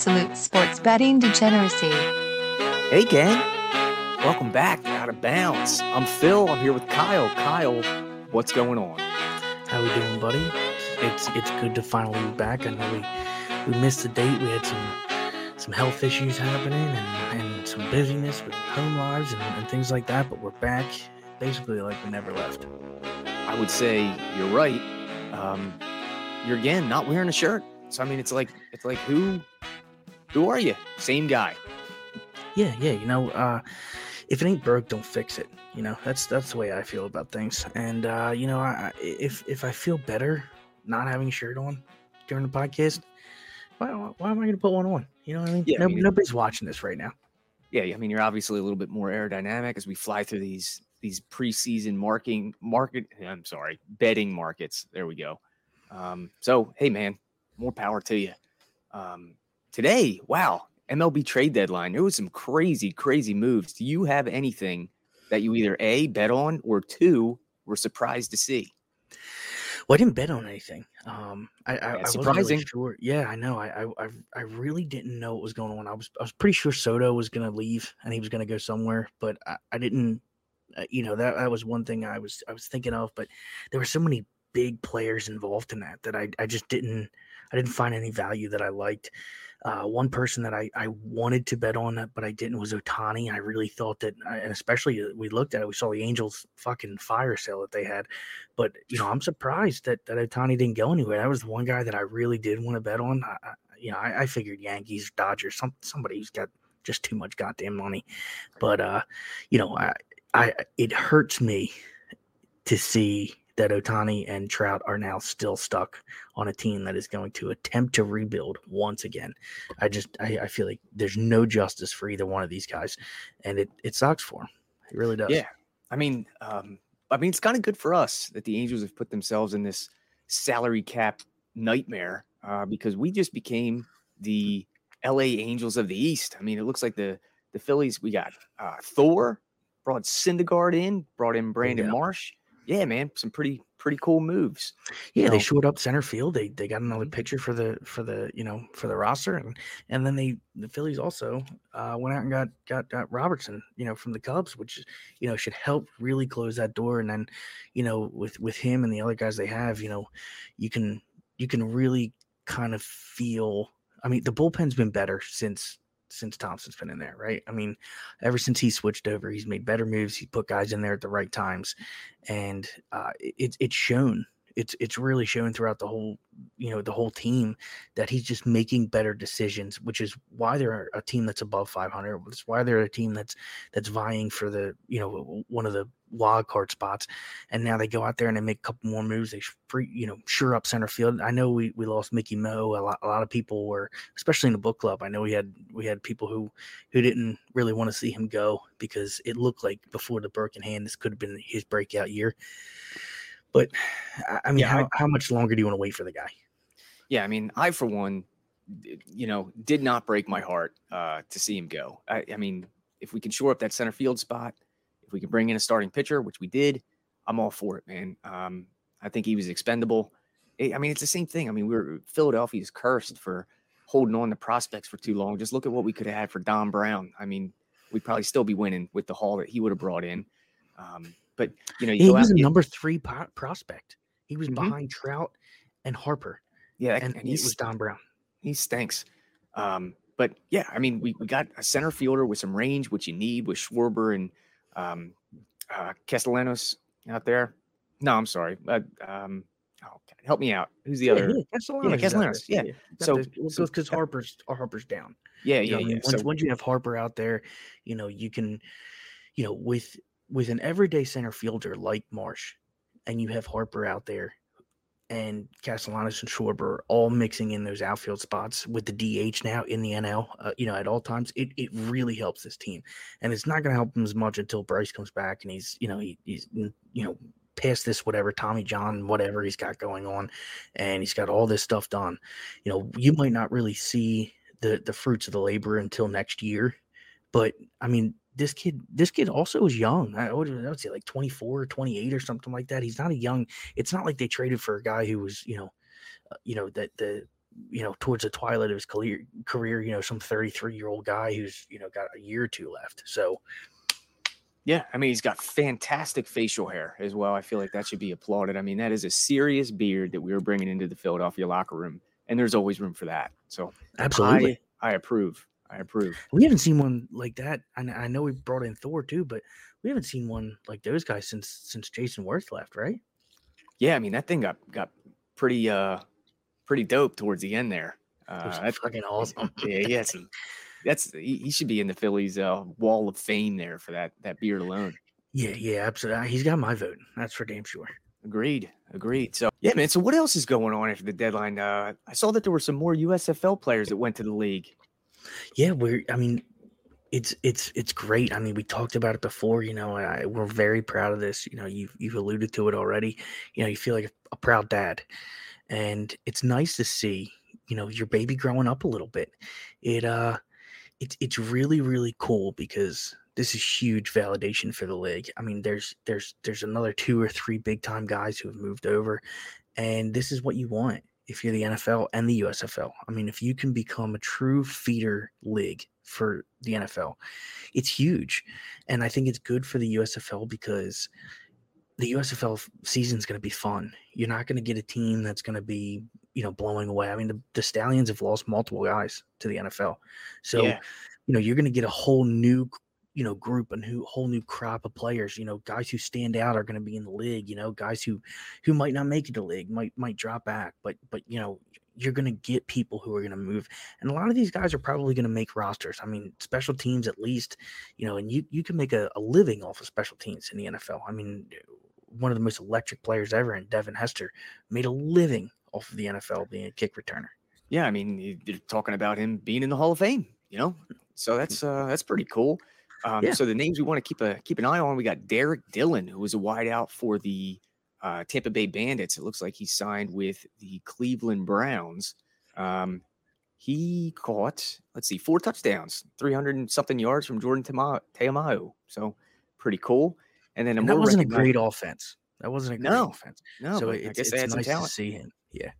Absolute sports betting degeneracy. Hey, gang. Welcome back to Out of Bounds. I'm Phil. I'm here with Kyle. Kyle, what's going on? How we doing, buddy? It's it's good to finally be back. I know we we missed the date. We had some some health issues happening and, and some busyness with home lives and, and things like that. But we're back, basically like we never left. I would say you're right. Um, you're again not wearing a shirt. So I mean, it's like it's like who who are you? Same guy. Yeah, yeah. You know, uh, if it ain't broke, don't fix it. You know, that's that's the way I feel about things. And uh, you know, I, if if I feel better not having a shirt on during the podcast, why, why am I going to put one on? You know what I mean? Yeah, I mean- nobody's watching this right now. Yeah, I mean, you're obviously a little bit more aerodynamic as we fly through these these preseason marking market. I'm sorry, betting markets. There we go. Um, so hey, man, more power to you. Um, today, wow, MLB trade deadline. There was some crazy, crazy moves. Do you have anything that you either a bet on or two were surprised to see? Well, I didn't bet on anything. Um, I, I, I wasn't really surprising. sure. Yeah, I know. I, I, I, I really didn't know what was going on. I was, I was pretty sure Soto was going to leave and he was going to go somewhere, but I, I didn't. Uh, you know that that was one thing I was, I was thinking of. But there were so many big players involved in that that I, I just didn't, I didn't find any value that I liked. Uh, one person that I, I wanted to bet on, but I didn't was Ohtani. I really thought that, uh, and especially uh, we looked at it, we saw the Angels fucking fire sale that they had. But you know, I'm surprised that that Ohtani didn't go anywhere. That was the one guy that I really did want to bet on. I, you know, I, I figured Yankees, Dodgers, some somebody who's got just too much goddamn money. But uh, you know, I, I it hurts me to see that Ohtani and Trout are now still stuck on a team that is going to attempt to rebuild once again. I just I, I feel like there's no justice for either one of these guys, and it it sucks for them. It really does. Yeah, I mean, um, I mean, it's kind of good for us that the Angels have put themselves in this salary cap nightmare uh, because we just became the LA Angels of the East. I mean, it looks like the the Phillies. We got uh, Thor, brought Syndergaard in, brought in Brandon Yeah. Marsh. Yeah, man, some pretty pretty cool moves. Yeah, you they know. showed up center field. They they got another Mhm. pitcher for the for the you know for the roster, and and then they the Phillies also uh, went out and got, got got Robertson, you know, from the Cubs, which you know should help really close that door. And then, you know, with with him and the other guys they have, you know, you can you can really kind of feel. I mean, the bullpen's been better since since Thomson's been in there, right? I mean, ever since he switched over, he's made better moves. He put guys in there at the right times, and uh, it's it's shown. It's it's really shown throughout the whole you know the whole team that he's just making better decisions, which is why they're a team that's above 500. It's why they're a team that's that's vying for the you know one of the wild card spots. And now they go out there and they make a couple more moves. They free you know sure up center field. I know we we lost Mickey Mo. A lot a lot of people were, especially in the book club. I know we had we had people who who didn't really want to see him go because it looked like before the broken hand this could have been his breakout year. But I- I mean, Yeah, I- how, how much longer do you want to wait for the guy? Yeah, I mean, I for one, you know, did not break my heart uh, to see him go. I, I mean, if we can shore up that center field spot, if we can bring in a starting pitcher, which we did, I'm all for it, man. Um, I think he was expendable. I I mean, it's the same thing. I mean, we were Philadelphia's cursed for holding on to prospects for too long. Just look at what we could have had for Dom Brown. I mean, we'd probably still be winning with the haul that he would have brought in. Um, but you know, you He go was a number three po- prospect. He was Mhm. behind Trout and Harper, yeah, and, and it he's was Dom Brown. he stinks. Um, but yeah, I mean, we, we got a center fielder with some range, which you need with Schwarber and um, uh, Castellanos out there. No, I'm sorry. Uh, um, Oh, okay. help me out. Who's the Yeah, other? yeah, Castellanos. out Castellanos, yeah. So So- so- because Harper's Harper's down. Yeah, You yeah, know, what I mean? yeah. Once, So once you have Harper out there, you know you can, you know, with with an everyday center fielder like Marsh, and you have Harper out there, and Castellanos and Schwarber all mixing in those outfield spots with the DH now in the NL, uh, you know, at all times, it it really helps this team, and it's not going to help them as much until Bryce comes back and he's, you know, he, he's, you know. Past this, whatever Tommy John, whatever he's got going on, and he's got all this stuff done. You know, you might not really see the the fruits of the labor until next year. But I mean, this kid, this kid also is young. I would, I would say like 24 or 28 or something like that. He's not a young. It's not like they traded for a guy who was, you know, uh, you know that the, you know, towards the twilight of his career, career, you know, some 33 year old guy who's, you know, got a year or two left. So yeah, I mean, he's got fantastic facial hair as well. I feel like that should be applauded. I mean, that is a serious beard that we were bringing into the Philadelphia locker room, and there's always room for that. So absolutely, I, I approve. I approve. we haven't seen one like that. I, I know we brought in Thor too, but we haven't seen one like those guys since since Jayson Werth left, right? Yeah, I mean, that thing got got pretty uh pretty dope towards the end there. Uh, that's freaking awesome. yeah, yes, he, that's he, he should be in the Phillies uh, Wall of Fame there for that that beard alone. Yeah, yeah, absolutely. He's got my vote. That's for damn sure. Agreed. Agreed. So yeah, man. So what else is going on after the deadline? Uh, I saw that there were some more USFL players that went to the league. Yeah, we're. I mean, it's it's it's great. I mean, we talked about it before. You know, I, we're very proud of this. You know, you've you've alluded to it already. You know, you feel like a, a proud dad, and it's nice to see. You know, your baby growing up a little bit. It uh, it's it's really really cool because this is huge validation for the league. I mean, there's there's there's another two or three big time guys who have moved over, and this is what you want if you're the NFL and the USFL. I mean, if you can become a true feeder league for the NFL, it's huge. And I think it's good for the USFL because the USFL season is going to be fun. You're not going to get a team that's going to be, you know, blowing away. I mean, the, the Stallions have lost multiple guys to the NFL. So, Yeah. you know, you're going to get a whole new you know group and who whole new crop of players you know guys who stand out are going to be in the league you know guys who who might not make it to league might might drop back but but you know you're going to get people who are going to move and a lot of these guys are probably going to make rosters i mean special teams at least you know and you you can make a, a living off of special teams in the nfl i mean one of the most electric players ever and devin hester made a living off of the nfl being a kick returner Yeah, I mean, y- they're talking about him being in the Hall of Fame. You know, so that's uh, that's pretty cool. Um, Yeah. So the names we want to keep a keep an eye on. We got Derek Dillon, who was a wideout for the uh, Tampa Bay Bandits. It looks like he signed with the Cleveland Browns. Um, he caught, let's see, four touchdowns, 300 and something yards from Jordan Ta'amu. So pretty cool. And then a and that wasn't a great offense that wasn't a great No, offense No, so but it's, I guess it's they had some nice to see him yeah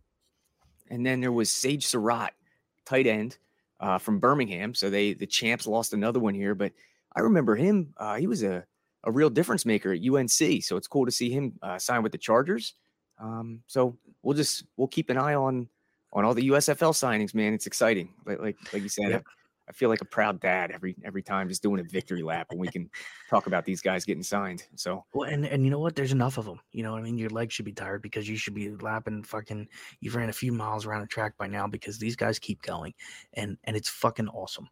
And then there was Sage Surratt, tight end uh, from Birmingham. So they the champs lost another one here, but I remember him. Uh, he was a a real difference maker at UNC. So it's cool to see him uh, sign with the Chargers. Um, so we'll just we'll keep an eye on on all the USFL signings, man. It's exciting. Like like like you said, Yep. I, I feel like a proud dad every every time just doing a victory lap, and we can talk about these guys getting signed. So Well, and and you know what? There's enough of them. You know, what I mean, your legs should be tired because you should be lapping fucking. You've ran a few miles around the track by now because these guys keep going, and and it's fucking awesome.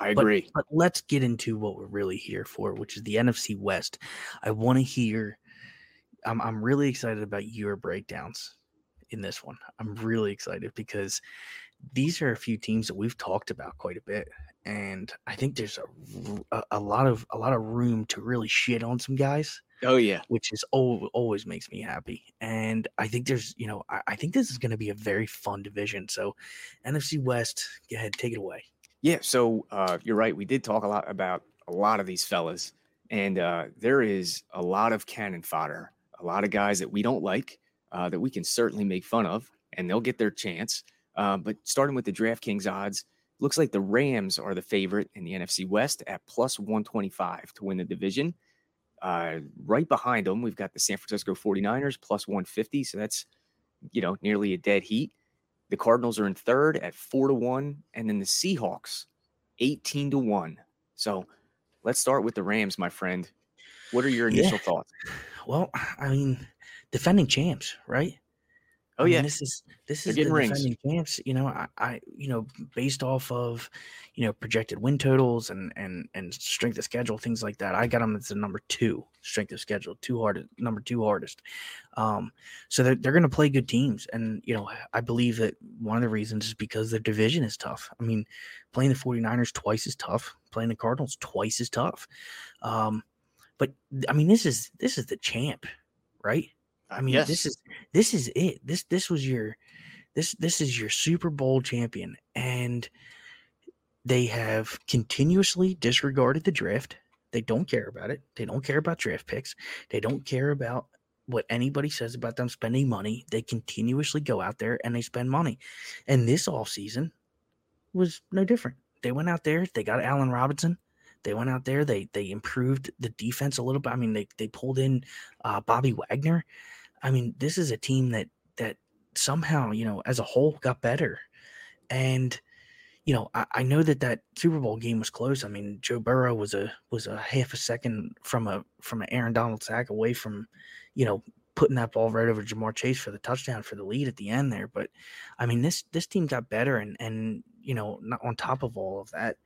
I agree. But let's get into what we're really here for, which is the NFC West. I want to hear. I'm I'm really excited about your breakdowns in this one. I'm really excited because these are a few teams that we've talked about quite a bit, and I think there's a a, a lot of a lot of room to really shit on some guys oh yeah. which is al- always makes me happy. And I think there's, you know, I, I think this is going to be a very fun division. So, NFC West, go ahead, take it away. Yeah, so uh, you're right. We did talk a lot about a lot of these fellas, and uh, there is a lot of cannon fodder, a lot of guys that we don't like uh, that we can certainly make fun of, and they'll get their chance. Uh, but starting with the DraftKings odds, looks like the Rams are the favorite in the NFC West at plus 125 to win the division. Uh, right behind them, we've got the San Francisco 49ers plus 150. So that's, you know, nearly a dead heat. The Cardinals are in third at four to one, and then the Seahawks 18 to one. So let's start with the Rams, my friend. What are your Yeah. initial thoughts? Well, I mean, defending champs, right? Oh I mean, yeah, this is this is the rings. defending champs. You know, I, I you know based off of you know projected win totals and and and strength of schedule things like that. I got them as the number two strength of schedule, two hard number two hardest. Um, so they're they're going to play good teams, and you know I believe that one of the reasons is because their division is tough. I mean, playing the 49ers twice is tough. Playing the Cardinals twice is tough. Um, but I mean, this is this is the champ, right? I mean, yes. this is this is it. This this was your this this is your Super Bowl champion, and they have continuously disregarded the draft. They don't care about it. They don't care about draft picks. They don't care about what anybody says about them spending money. They continuously go out there and they spend money. And this offseason was no different. They went out there, they got Allen Robinson. They went out there, they they improved the defense a little bit. I mean, they they pulled in uh, Bobby Wagner. I mean, this is a team that that somehow, you know, as a whole got better. And you know, I, I know that that Super Bowl game was close. I mean, Joe Burrow was a was a half a second from a from an Aaron Donald sack away from, you know, putting that ball right over Ja'Marr Chase for the touchdown for the lead at the end there. But I mean, this this team got better, and and you know, not on top of all of that,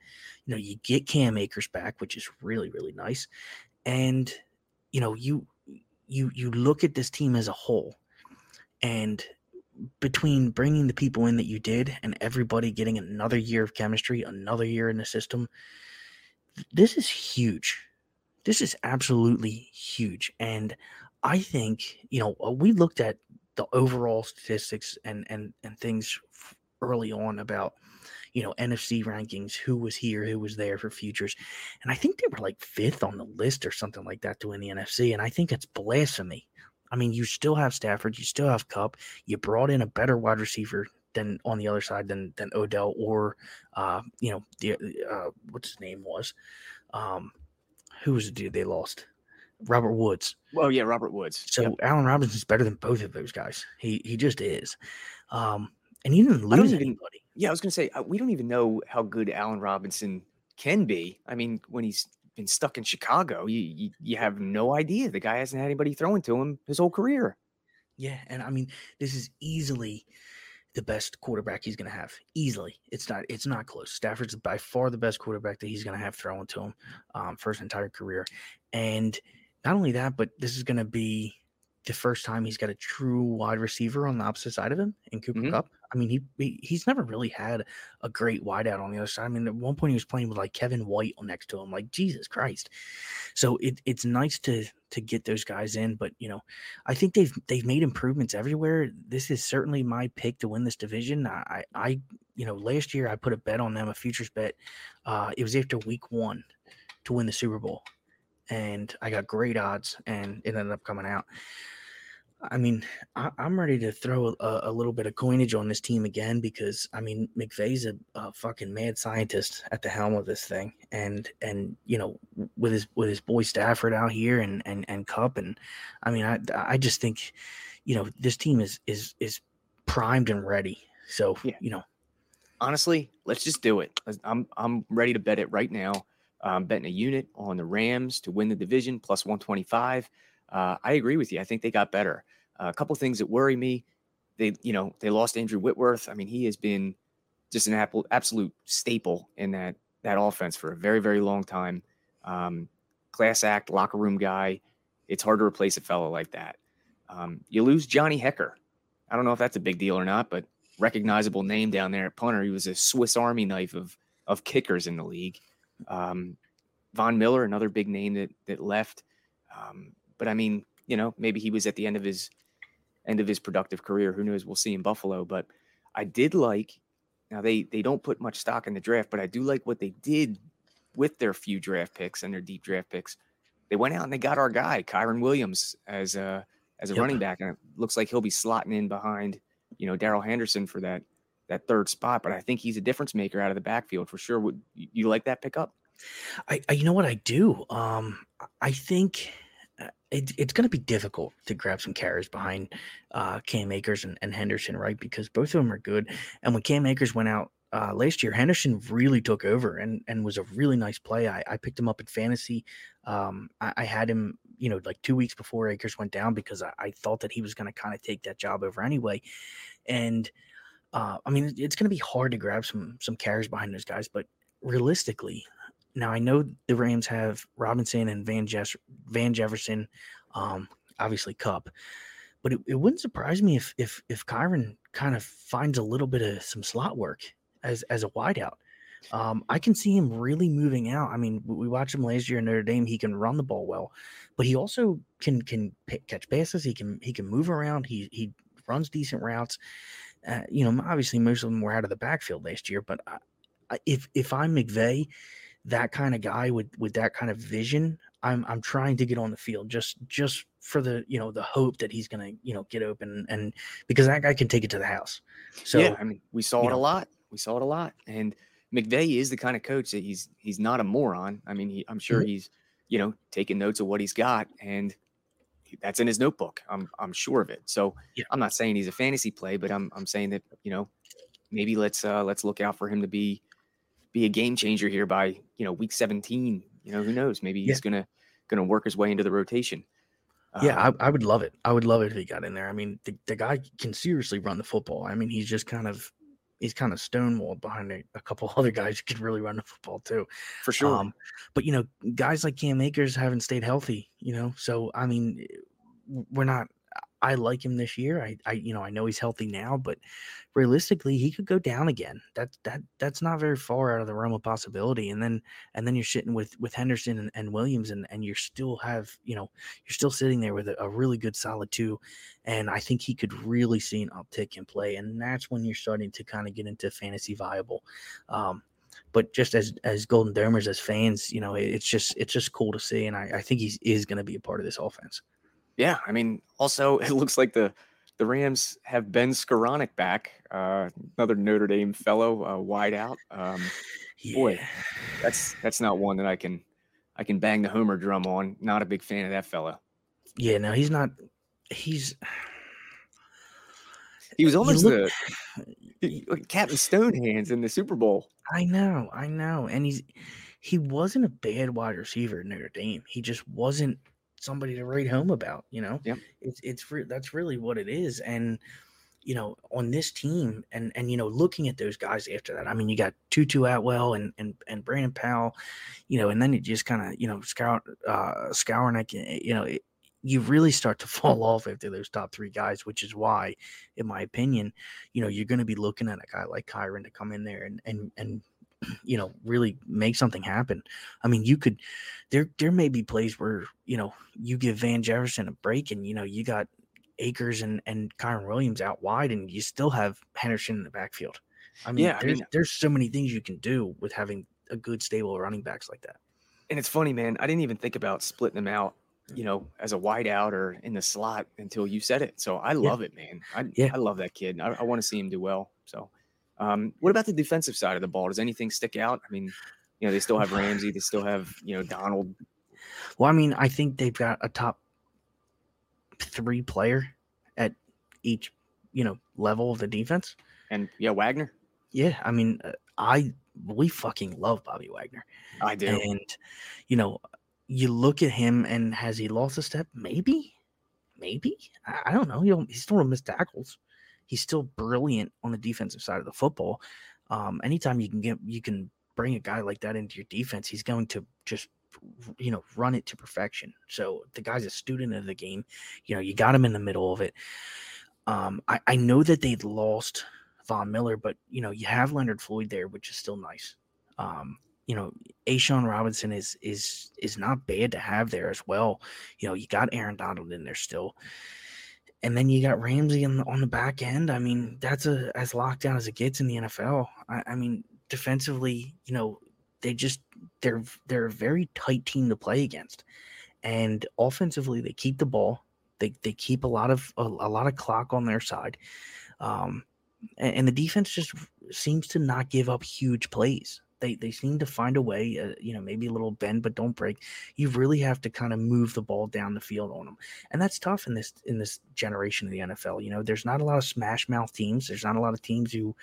you know, you get Cam Akers back, which is really really nice, and you know, you you you look at this team as a whole, and between bringing the people in that you did and everybody getting another year of chemistry, another year in the system, this is huge. This is absolutely huge. And I think, you know, uh, we looked at the overall statistics and and and things early on about you know NFC rankings, who was here, who was there for futures, and I think they were like fifth on the list or something like that to win the NFC, and I think it's blasphemy. I mean, you still have Stafford, you still have Kupp, you brought in a better wide receiver than on the other side than than Odell or uh, you know the uh, what's his name was, um, who was the dude they lost, Robert Woods. Oh yeah, Robert Woods. So Yep. Allen Robinson's better than both of those guys. He he just is. Um, and he didn't lose even- anybody. Yeah, I was gonna say uh, we don't even know how good Allen Robinson can be. I mean, when he's been stuck in Chicago, you you, you have no idea. The guy hasn't had anybody throwing to him his whole career. Yeah, and I mean, this is easily the best quarterback he's going to have. Easily, it's not. It's not close. Stafford's by far the best quarterback that he's going to have throwing to him um, for his entire career. And not only that, but this is going to be the first time he's got a true wide receiver on the opposite side of him in Cooper Mhm. Kupp. I mean, he, he he's never really had a great wideout on the other side. I mean, at one point he was playing with like Kevin White next to him. Like Jesus Christ. So it, it's nice to to get those guys in, but you know, I think they've they've made improvements everywhere. This is certainly my pick to win this division. I, I, I you know, last year I put a bet on them, a futures bet. Uh, it was after week one to win the Super Bowl, and I got great odds, and it ended up coming out. I mean, I, I'm ready to throw a, a little bit of coinage on this team again because I mean, McVay's a, a fucking mad scientist at the helm of this thing, and and you know, with his with his boy Stafford out here and and and Kupp, and I mean, I I just think, you know, this team is is is primed and ready. So Yeah. you know, Honestly, let's just do it. I'm I'm ready to bet it right now. I'm betting a unit on the Rams to win the division plus 125. Uh, I agree with you. I think they got better. Uh, a couple things that worry me. They, you know, they lost Andrew Whitworth. I mean, he has been just an apple, absolute staple in that that offense for a very, very long time. Um, class act, locker room guy. It's hard to replace a fellow like that. Um, you lose Johnny Hekker. I don't know if that's a big deal or not, but recognizable name down there at punter. He was a Swiss Army knife of of kickers in the league. Um, Von Miller, another big name that that left. Um, but I mean, you know, maybe he was at the end of his end of his productive career. Who knows? We'll see in Buffalo. But I did like. Now they they don't put much stock in the draft, but I do like what they did with their few draft picks and their deep draft picks. They went out and they got our guy Kyren Williams as a as a Yep. running back, and it looks like he'll be slotting in behind you know Darrell Henderson for that that third spot. But I think he's a difference maker out of the backfield for sure. Would you like that pickup? I, I you know what I do. Um, I- I think uh, it, it's going to be difficult to grab some carries behind uh, Cam Akers and, and Henderson, right? Because both of them are good. And when Cam Akers went out uh, last year, Henderson really took over and and was a really nice play. I, I picked him up in fantasy. Um, I, I had him you know, like two weeks before Akers went down because I, I thought that he was going to kind of take that job over anyway. And uh, I mean, it's going to be hard to grab some some carries behind those guys, but realistically, now I know the Rams have Robinson and Van Van Jefferson, um, obviously Kupp, but it, it wouldn't surprise me if if if Kyren kind of finds a little bit of some slot work as as a wideout. Um, I can see him really moving out. I mean, we watched him last year in Notre Dame. He can run the ball well, but he also can can pick, catch passes. He can he can move around. He he runs decent routes. Uh, you know, obviously most of them were out of the backfield last year, but I, if if I'm McVay, that kind of guy with with that kind of vision, I'm I'm trying to get on the field just just for the you know the hope that he's gonna you know get open and because that guy can take it to the house. So yeah, I mean, we saw it know. a lot. We saw it a lot, and McVay is the kind of coach that he's he's not a moron. I mean, he, I'm sure Mhm. he's you know taking notes of what he's got, and that's in his notebook. I'm I'm sure of it. So Yeah. I'm not saying he's a fantasy play, but I'm I'm saying that you know maybe let's uh let's look out for him to be be a game changer here by you know week 17. You know who knows? Maybe he's gonna gonna work his way into the rotation. Yeah, Um, I, I would love it. I would love it if he got in there. I mean, the, the guy can seriously run the football. I mean, he's just kind of he's kind of stonewalled behind a, a couple other guys who could really run the football too. for sure. Um, but you know, guys like Cam Akers haven't stayed healthy. You know, so I mean, we're not. I like him this year. I, I, you know, I know he's healthy now, but realistically, he could go down again. That that that's not very far out of the realm of possibility. And then and then you're sitting with with Henderson and, and Williams, and and you still have, you know, you're still sitting there with a, a really good solid two. And I think he could really see an uptick in play, and that's when you're starting to kind of get into fantasy viable. Um, but just as as Golden Domers as fans, you know, it- it's just it's just cool to see, and I, I think he's is going to be a part of this offense. Yeah, I mean, also it looks like the the Rams have Ben Skowronek back, uh, another Notre Dame fellow, uh, wide out. Um, Boy. That's that's not one that I can I can bang the homer drum on. Not a big fan of that fellow. Yeah, no, he's not. He's He was almost look- the Captain Stonehands in the Super Bowl. I know, I know, and he's he wasn't a bad wide receiver at Notre Dame. He just wasn't somebody to write home about. You know, Yep. it's it's re- that's really what it is, and you know, on this team, and and you know, looking at those guys after that, I mean, you got Tutu Atwell and and and Brandon Powell, you know, and then it just kind of you know scour uh Skowronek, eh, you know. It, you really start to fall off after those top three guys, which is why, in my opinion, you know, you're going to be looking at a guy like Kyren to come in there and and and you know really make something happen. I mean, you could there there may be plays where you know you give Van Jefferson a break and you know you got Akers and and Kyren Williams out wide and you still have Henderson in the backfield. I mean, Yeah, I there's mean- there's so many things you can do with having a good stable of running backs like that. And it's funny, man. I didn't even think about splitting them out, you know, as a wide out or in the slot until you said it. So I love it, man. I Yeah. I love that kid. I, I want to see him do well. So, um, what about the defensive side of the ball? Does anything stick out? I mean, you know, they still have Ramsey. They still have you know Donald. Well, I mean, I think they've got a top three player at each you know level of the defense. And yeah, Wagner. Yeah, I mean, uh, I we fucking love Bobby Wagner, I do. and you know, you look at him and has he lost a step? Maybe, maybe I, don't know. He he still don't miss tackles. He's still brilliant on the defensive side of the football. Um, anytime you can get you can bring a guy like that into your defense, he's going to just you know run it to perfection. So the guy's a student of the game. You know, you got him in the middle of it. Um, I, I know that they lost Von Miller, but you know, you have Leonard Floyd there, which is still nice. Um, you know, A'Shawn Robinson is is is not bad to have there as well. You know, you got Aaron Donald in there still. And then you got Ramsey on the, on the back end. I mean, that's a as locked down as it gets in the NFL. I, I mean, defensively, you know, they just they're they're a very tight team to play against. And offensively, they keep the ball. They they keep a lot of a, a lot of clock on their side. Um, and, and the defense just seems to not give up huge plays. They they seem to find a way, uh, you know, maybe a little bend but don't break. You really have to kind of move the ball down the field on them, and that's tough in this in this generation of the NFL. You know, there's not a lot of smash mouth teams. There's not a lot of teams who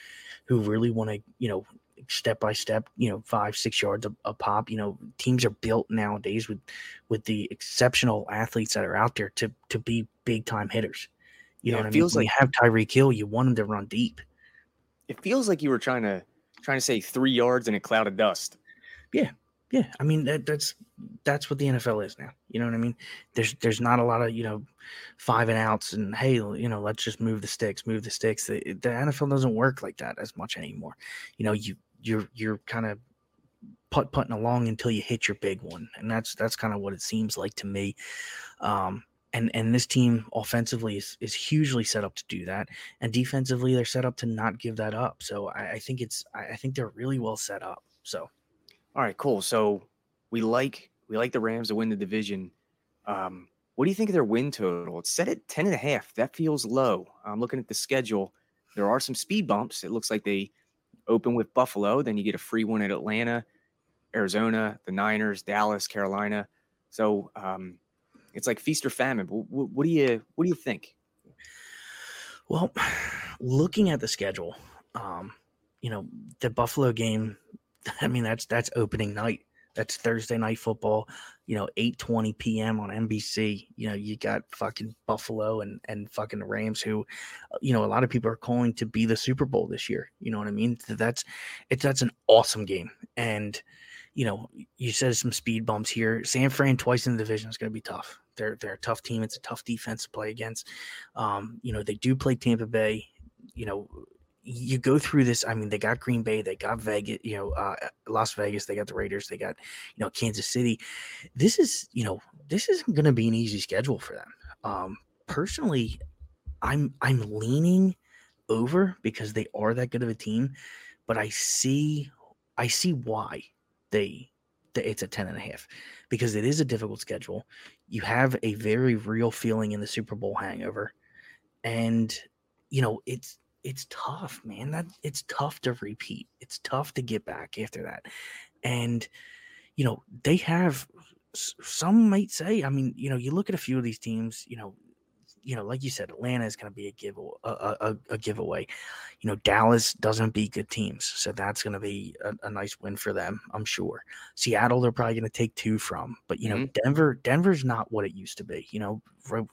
who really want to, you know, step by step, you know, five, six yards a, a pop. You know, teams are built nowadays with with the exceptional athletes that are out there to to be big time hitters. You know Yeah, what it I mean? feels When like- you have Tyreek Hill, you want him to run deep. It feels like you were trying to trying to say three yards in a cloud of dust. Yeah, yeah. I mean that, that's that's what the NFL is now. You know what I mean? There's there's not a lot of you know five and outs and hey you know let's just move the sticks, move the sticks. The, the NFL doesn't work like that as much anymore. You know you you're you're kind of putt putting along until you hit your big one, and that's that's kind of what it seems like to me. Um, and and this team offensively is is hugely set up to do that, and defensively they're set up to not give that up. So I, I think it's I, think they're really well set up. So. All right, cool. So we like we like the Rams to win the division. Um, what do you think of their win total? It's set at 10 and a half. That feels low. I'm looking at the schedule. There are some speed bumps. It looks like they open with Buffalo, then you get a free one at Atlanta, Arizona, the Niners, Dallas, Carolina. So um, it's like feast or famine. What, what do you what do you think? Well, looking at the schedule, um, you know, the Buffalo game, I mean, that's that's opening night. That's Thursday night football, you know, 8 20 p.m. on NBC. You know, you got fucking Buffalo and and fucking the Rams, who, uh, you know, a lot of people are calling to be the Super Bowl this year. You know what I mean? That's it's that's an awesome game. And, you know, you said some speed bumps here. San Fran twice in the division is going to be tough. They're they're a tough team. It's a tough defense to play against. Um, you know, they do play Tampa Bay. You know, you go through this. I mean, they got Green Bay, they got Vegas, you know, uh, Las Vegas, they got the Raiders, they got, you know, Kansas City. This is, you know, this isn't going to be an easy schedule for them. Um, personally, I'm I'm leaning over because they are that good of a team, but I see I see why they it's a 10 and a half because it is a difficult schedule. You have a very real feeling in the Super Bowl hangover. And you know, it's it's tough, man. That it's tough to repeat. It's tough to get back after that. And you know, they have some might say, I mean, you know, you look at a few of these teams, you know, you know, like you said, Atlanta is going to be a give a, a, a- giveaway. You know, Dallas doesn't beat good teams, so that's going to be a, a nice win for them, I'm sure. Seattle, they're probably going to take two from, but you know, mm-hmm. Denver, Denver's not what it used to be. You know,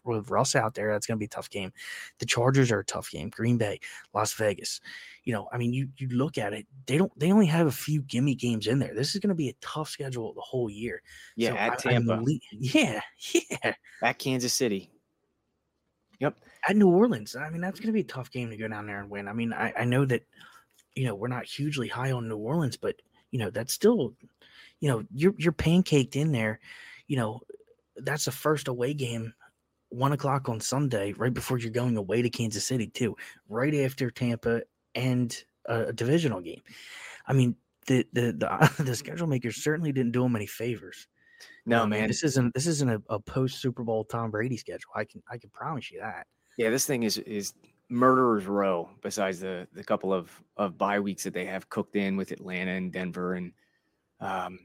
with Russ out there, that's going to be a tough game. The Chargers are a tough game. Green Bay, Las Vegas. You know, I mean, you you look at it, they don't they only have a few gimme games in there. This is going to be a tough schedule the whole year. Yeah, So at I- Tampa, le- yeah, yeah. at Kansas City. Yep. at New Orleans. I mean, that's going to be a tough game to go down there and win. I mean, I, I know that, you know, we're not hugely high on New Orleans, but you know, that's still, you know, you're you're pancaked in there. You know, that's the first away game, one o'clock on Sunday, right before you're going away to Kansas City too, right after Tampa and a, a divisional game. I mean, the the the, the schedule makers certainly didn't do them any favors. No, mean? man. this isn't this isn't a, a post Super Bowl Tom Brady schedule. I can I can promise you that. Yeah, this thing is is murderer's row. Besides the the couple of of bye weeks that they have cooked in with Atlanta and Denver, and um,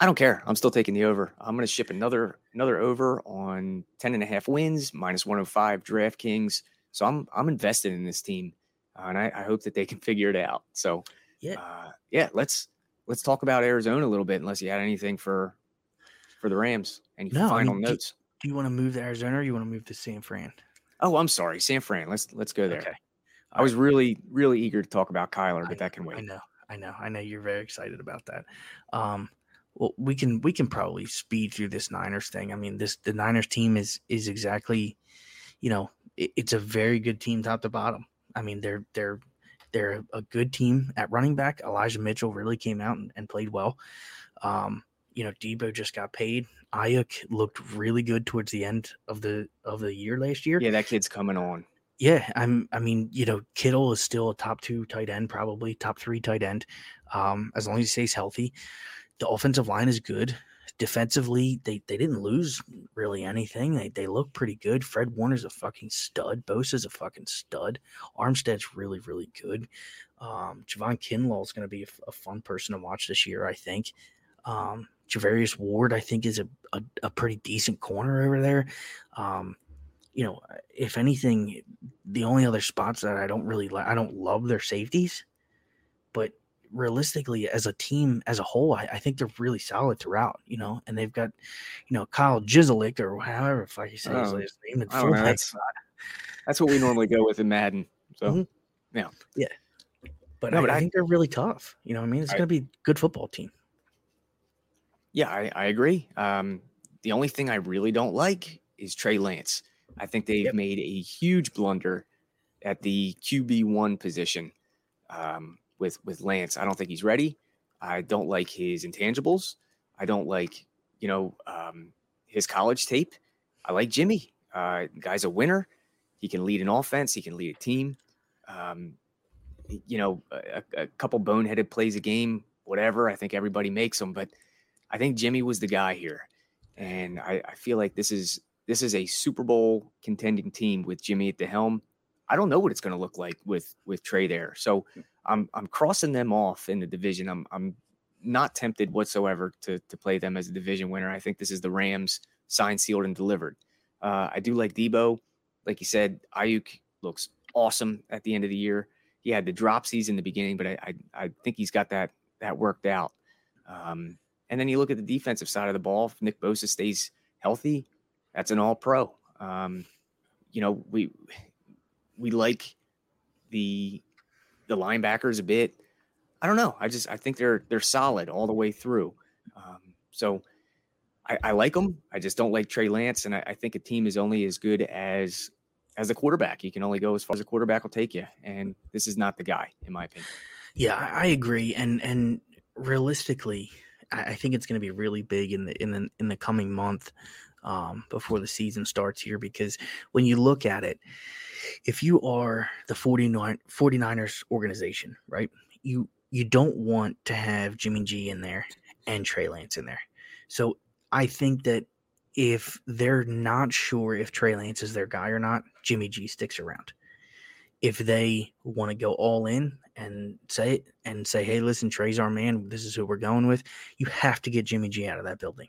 I don't care. I'm still taking the over. I'm going to ship another another over on 10 and a half wins minus 105 DraftKings. So I'm I'm invested in this team, uh, and I, I hope that they can figure it out. So Yeah. uh, yeah, let's let's talk about Arizona a little bit. Unless you had anything for for the Rams, any No, I final mean, notes. Do you want to move to Arizona or you want to move to San Fran? Oh, I'm sorry, San Fran. Let's let's go there. Okay. I was really, really eager to talk about Kyler, but that can wait. I know, I know, I know. You're very excited about that. Um, well, we can we can probably speed through this Niners thing. I mean, this the Niners team is is exactly, you know, it, it's a very good team top to bottom. I mean, they're they're they're a good team at running back. Elijah Mitchell really came out and, and played well. Um, you know, Deebo just got paid. Aiyuk looked really good towards the end of the of the year last year. Yeah, that kid's coming on. Yeah, I'm. I mean, you know, Kittle is still a top two tight end, probably top three tight end, um, as long as he stays healthy. The offensive line is good. Defensively, they they didn't lose really anything. They they look pretty good. Fred Warner's a fucking stud. Bosa's a fucking stud. Armstead's really really good. Um, Javon Kinlaw is going to be a fun person to watch this year. I think. Um, Javarius Ward, I think, is a, a, a pretty decent corner over there. Um, you know, if anything, the only other spots that I don't really like, I don't love their safeties, but realistically, as a team as a whole, I, I think they're really solid throughout. You know, and they've got, you know, Kyle Jizalik or however if I can say his Oh, last name. I don't know, that's- That's what we normally go with in Madden. So Mhm. yeah. but, no, I, but I I- think they're really tough. You know, what I mean, it's going to be a good football team. Yeah, I, I agree. Um, the only thing I really don't like is Trey Lance. I think they've Yep. made a huge blunder at the QB one position um, with with Lance. I don't think he's ready. I don't like his intangibles. I don't like you know um, his college tape. I like Jimmy. Uh, guy's a winner. He can lead an offense. He can lead a team. Um, you know, a, a couple boneheaded plays a game, whatever. I think everybody makes them, but I think Jimmy was the guy here, and I, I feel like this is this is a Super Bowl contending team with Jimmy at the helm. I don't know what it's going to look like with with Trey there, so I'm I'm crossing them off in the division. I'm I'm not tempted whatsoever to to play them as a division winner. I think this is the Rams signed, sealed, and delivered. Uh, I do like Deebo, like you said. Aiyuk looks awesome at the end of the year. He had the dropsies in the beginning, but I I, I think he's got that that worked out. Um, and then you look at the defensive side of the ball. If Nick Bosa stays healthy, that's an all pro. Um, you know, we we like the the linebackers a bit. I don't know. I just I think they're they're solid all the way through. Um, so I, I like them. I just don't like Trey Lance, and I, I think a team is only as good as as a quarterback. You can only go as far as a quarterback will take you, and this is not the guy, in my opinion. Yeah, I I agree, and and realistically, I, think it's going to be really big in the in the in the coming month um, before the season starts here. Because when you look at it, if you are the 49, 49ers organization, right, you you don't want to have Jimmy G in there and Trey Lance in there. So I think that if they're not sure if Trey Lance is their guy or not, Jimmy G sticks around. If they want to go all in and say it and say, hey, listen, Trey's our man. This is who we're going with. You have to get Jimmy G out of that building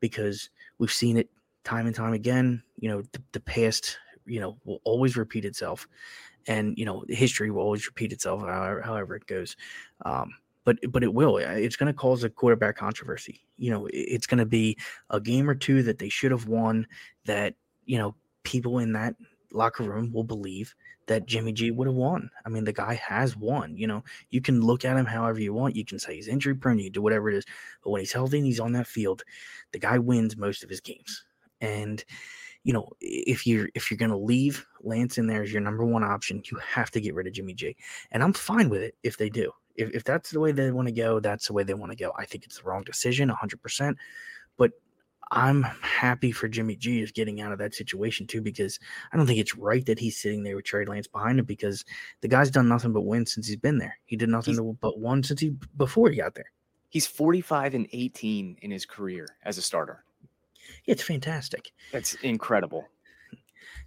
because we've seen it time and time again. You know, the, the past, you know, will always repeat itself. And, you know, history will always repeat itself, however, however it goes. Um, but but it will. Uh, It's going to cause a quarterback controversy. You know, it's going to be a game or two that they should have won. That you know, people in that locker room will believe that Jimmy G would have won. I mean, the guy has won. You know, you can look at him however you want. You can say he's injury prone. You do whatever it is. But when he's healthy and he's on that field, the guy wins most of his games. And you know, if you're if you're gonna leave Lance in there as your number one option, you have to get rid of Jimmy G. And I'm fine with it if they do. If, if that's the way they want to go, that's the way they want to go. I think it's the wrong decision, 100%. But I'm happy for Jimmy G is getting out of that situation too, because I don't think it's right that he's sitting there with Trey Lance behind him because the guy's done nothing but win since he's been there. He did nothing to- but won since he before he got there. He's 45 and 18 in his career as a starter. It's fantastic. That's incredible.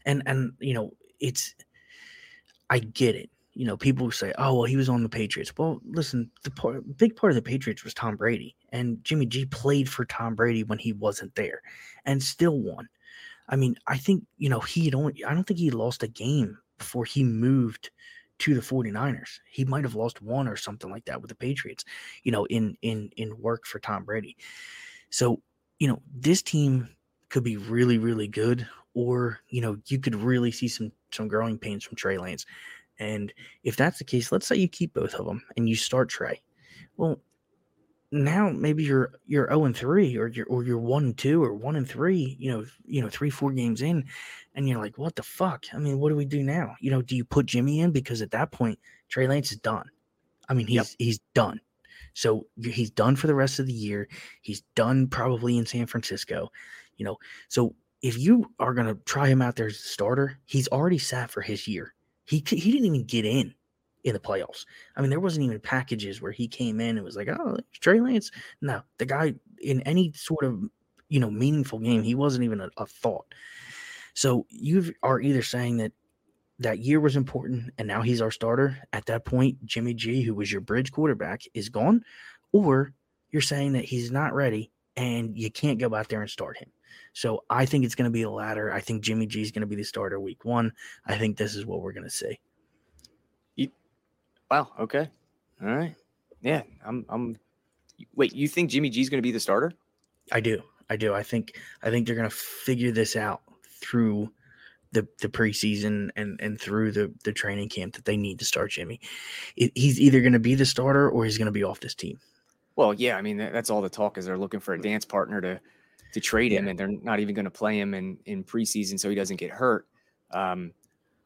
and and you know it's i get it you know people say oh well he was on the patriots well listen the part, big part of the patriots was tom brady and jimmy g played for tom brady when he wasn't there and still won i mean i think you know he only i don't think he lost a game before he moved to the 49ers he might have lost one or something like that with the patriots you know in in in work for tom brady so you know this team could be really really good or you know you could really see some some growing pains from Trey Lance. And if that's the case, let's say you keep both of them and you start Trey. Well, now maybe you're you're 0 and 3 or you're or you're 1 and 2 or 1 and 3, you know, you know, 3 4 games in and you're like, "What the fuck? I mean, what do we do now?" You know, do you put Jimmy in because at that point Trey Lance is done. I mean, he's Yep. he's done. So he's done for the rest of the year. He's done probably in San Francisco. You know, so if you are going to try him out there as a starter, he's already sat for his year. He he didn't even get in in the playoffs. I mean, there wasn't even packages where he came in and was like, "Oh, Trey Lance." No, the guy in any sort of you know meaningful game, he wasn't even a, a thought. So you are either saying that that year was important and now he's our starter. At that point, Jimmy G, who was your bridge quarterback, is gone, or you're saying that he's not ready and you can't go out there and start him. So I think it's going to be the latter. I think Jimmy G is going to be the starter week one. I think this is what we're going to see. Wow. Okay. All right. Yeah, I'm. I'm. Wait, you think Jimmy G's going to be the starter? I do. I do. I think I think they're gonna figure this out through the the preseason and and through the the training camp that they need to start Jimmy. It, he's either gonna be the starter or he's gonna be off this team. Well, yeah. I mean, that- that's all the talk is they're looking for a dance partner to to trade him, Yeah. and they're not even going to play him in in preseason so he doesn't get hurt. Um,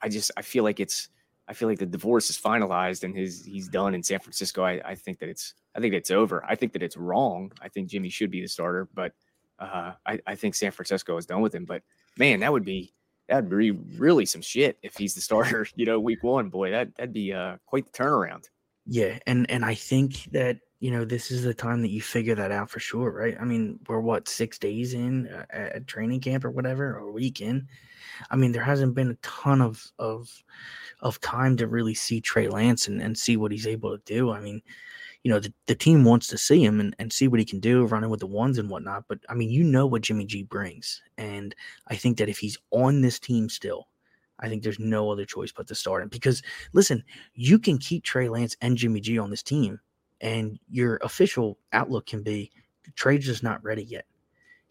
I just I feel like it's I feel like the divorce is finalized and his he's done in San Francisco. I, I think that it's I think it's over. I think that it's wrong. I think Jimmy should be the starter, but uh, I I think San Francisco is done with him. But man, that would be that'd be really some shit if he's the starter. You know, week one, boy, that that'd be uh, quite the turnaround. Yeah, and and I think that you know this is the time that you figure that out for sure, right? I mean, we're what six days in uh, at training camp or whatever, or a week in. I mean, there hasn't been a ton of of of time to really see Trey Lance and, and see what he's able to do. I mean, you know, the, the team wants to see him and, and see what he can do running with the ones and whatnot. But I mean, you know what Jimmy G brings. And I think that if he's on this team still, I think there's no other choice but to start him. Because listen, you can keep Trey Lance and Jimmy G on this team, and your official outlook can be Trey's just not ready yet.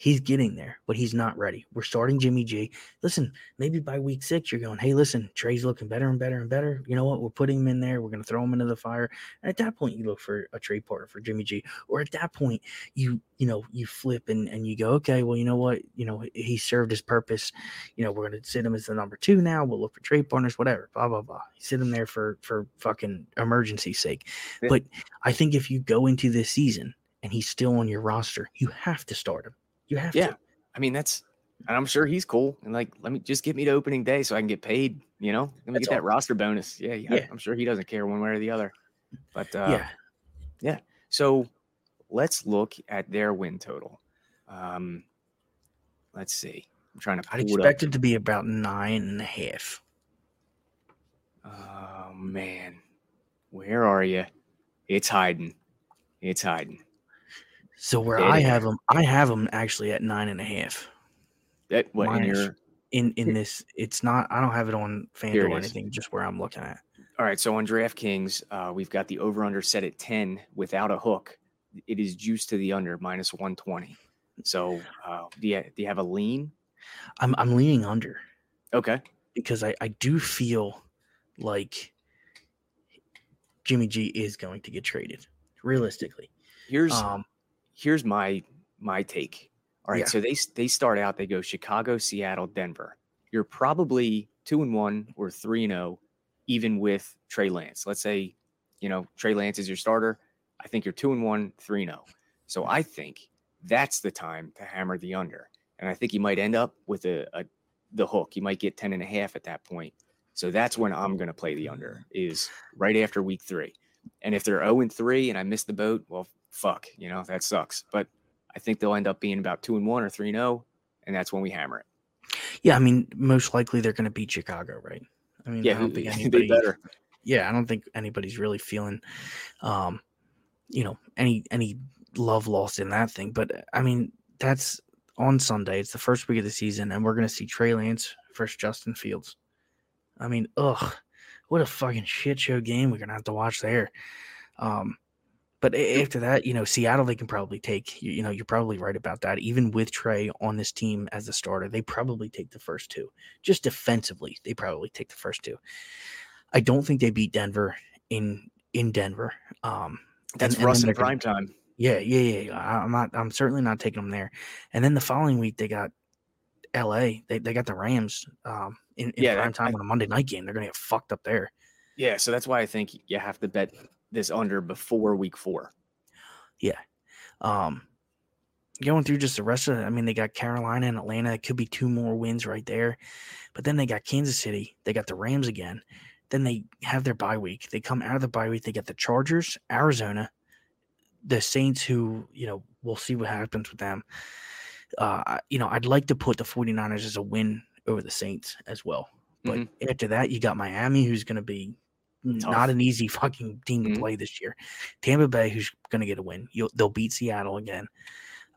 He's getting there, but he's not ready. We're starting Jimmy G. Listen, maybe by week six, you're going, hey, listen, Trey's looking better and better and better. You know what? We're putting him in there. We're going to throw him into the fire. And at that point, you look for a trade partner for Jimmy G. Or at that point, you you know you flip and and you go, okay, well, you know what? You know he served his purpose. You know we're going to sit him as the number two now. We'll look for trade partners, whatever. Blah blah blah. Sit him there for for fucking emergency sake. Yeah. But I think if you go into this season and he's still on your roster, you have to start him. You have Yeah. to. I mean, that's, and I'm sure he's cool. And like, let me just get me to opening day so I can get paid. You know, let me That's get that all. roster bonus. Yeah, yeah, Yeah. I'm sure he doesn't care one way or the other. But uh, yeah. so let's look at their win total. Um, let's see. I'm trying to pull I'd it expect it to be about nine and a half. Oh man, where are you? It's hiding. It's hiding. So where I have them, I have them actually at nine and a half. That what in your In in this, it's not. I don't have it on FanDuel or is. anything. Just where I'm looking at. All right, so on DraftKings, uh, we've got the over under set at 10 without a hook. It is juiced to the under minus 120. So, uh, do you do you have a lean? I'm I'm leaning under. Okay. because I, I do feel like Jimmy G is going to get traded realistically. Here's Um, here's my my take. All right, Yeah. so they they start out they go Chicago, Seattle, Denver. You're probably 2 and 1 or 3 and 0 even with Trey Lance. Let's say, you know, Trey Lance is your starter. I think you're 2 and 1, 3 and 0. So I think that's the time to hammer the under. And I think you might end up with a, a the hook. You might get 10 and a half at that point. So that's when I'm going to play the under is right after week 3. And if they're 0 and 3 and I miss the boat, well, fuck, you know, that sucks. But I think they'll end up being about 2 and 1 or 3 and 0 and that's when we hammer it. yeah, I mean, most likely they're going to beat Chicago, right? I mean, Yeah, I don't think anybody. better. Yeah, I don't think anybody's really feeling, um, you know, any any love lost in that thing. But I mean, that's on Sunday. It's the first week of the season, and we're going to see Trey Lance versus Justin Fields. I mean, ugh, what a fucking shit show game we're going to have to watch there. Um, but after that, you know, Seattle, they can probably take, you, you know, you're probably right about that. Even with Trey on this team as the starter, they probably take the first two. Just defensively, they probably take the first two. I don't think they beat Denver in in Denver. Um, That's and- and Russ then in gonna- prime time. yeah, yeah, yeah. I'm not. I'm certainly not taking them there. And then the following week they got L.A. They they got the Rams um, in, in Yeah, prime time I- on a Monday night game. They're gonna get fucked up there. Yeah, so that's why I think you have to bet this under before week 4. Yeah. Um, going through just the rest of it, I mean, they got Carolina and Atlanta. It could be two more wins right there. But then they got Kansas City. They got the Rams again. Then they have their bye week. They come out of the bye week. They get the Chargers, Arizona, the Saints, who, you know, we'll see what happens with them. Uh, you know, I'd like to put the 49ers as a win over the Saints as well. But after that, you got Miami, who's going to be Tough. not an easy fucking team to Mhm. play this year. Tampa Bay, who's going to get a win. You'll, they'll beat Seattle again.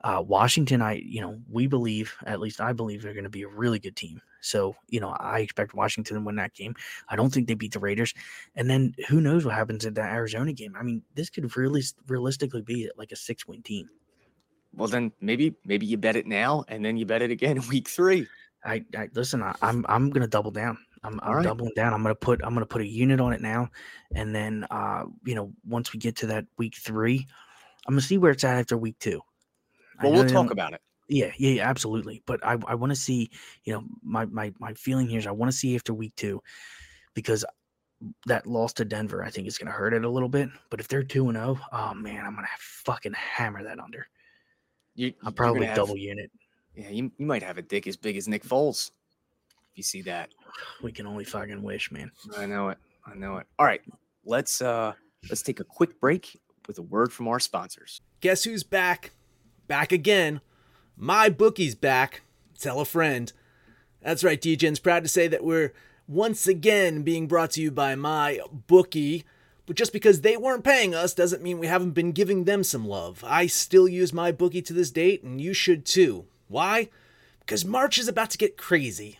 Uh, Washington, I you know we believe at least I believe they're going to be a really good team. So, you know, I expect Washington to win that game. I don't think they beat the Raiders. And then who knows what happens in that Arizona game? I mean, this could really realistically be like a six win team. Well, then maybe maybe you bet it now and then you bet it again in week three. I, I listen. I, I'm, I'm gonna double down. I'm, I'm right. doubling down. I'm gonna put I'm gonna put a unit on it now, and then uh, you know, once we get to that week three, I'm gonna see where it's at after week two. Well, we'll talk about it. Yeah, yeah, yeah, absolutely. But I, I want to see, you know, my my my feeling here is I want to see after week two, because that loss to Denver I think is going to hurt it a little bit. But if they're two and zero, oh, oh man, I'm going to fucking hammer that under. You, I'll probably have, double unit. Yeah, you, you might have a dick as big as Nick Foles. If you see that, we can only fucking wish, man. I know it. I know it. All right, let's uh let's take a quick break with a word from our sponsors. Guess who's back? Back again MyBookie's back. Tell a friend. That's right, DJ's proud to say that we're once again being brought to you by my bookie. But just because they weren't paying us doesn't mean we haven't been giving them some love. I still use MyBookie to this date, and you should too. Why? Because March is about to get crazy,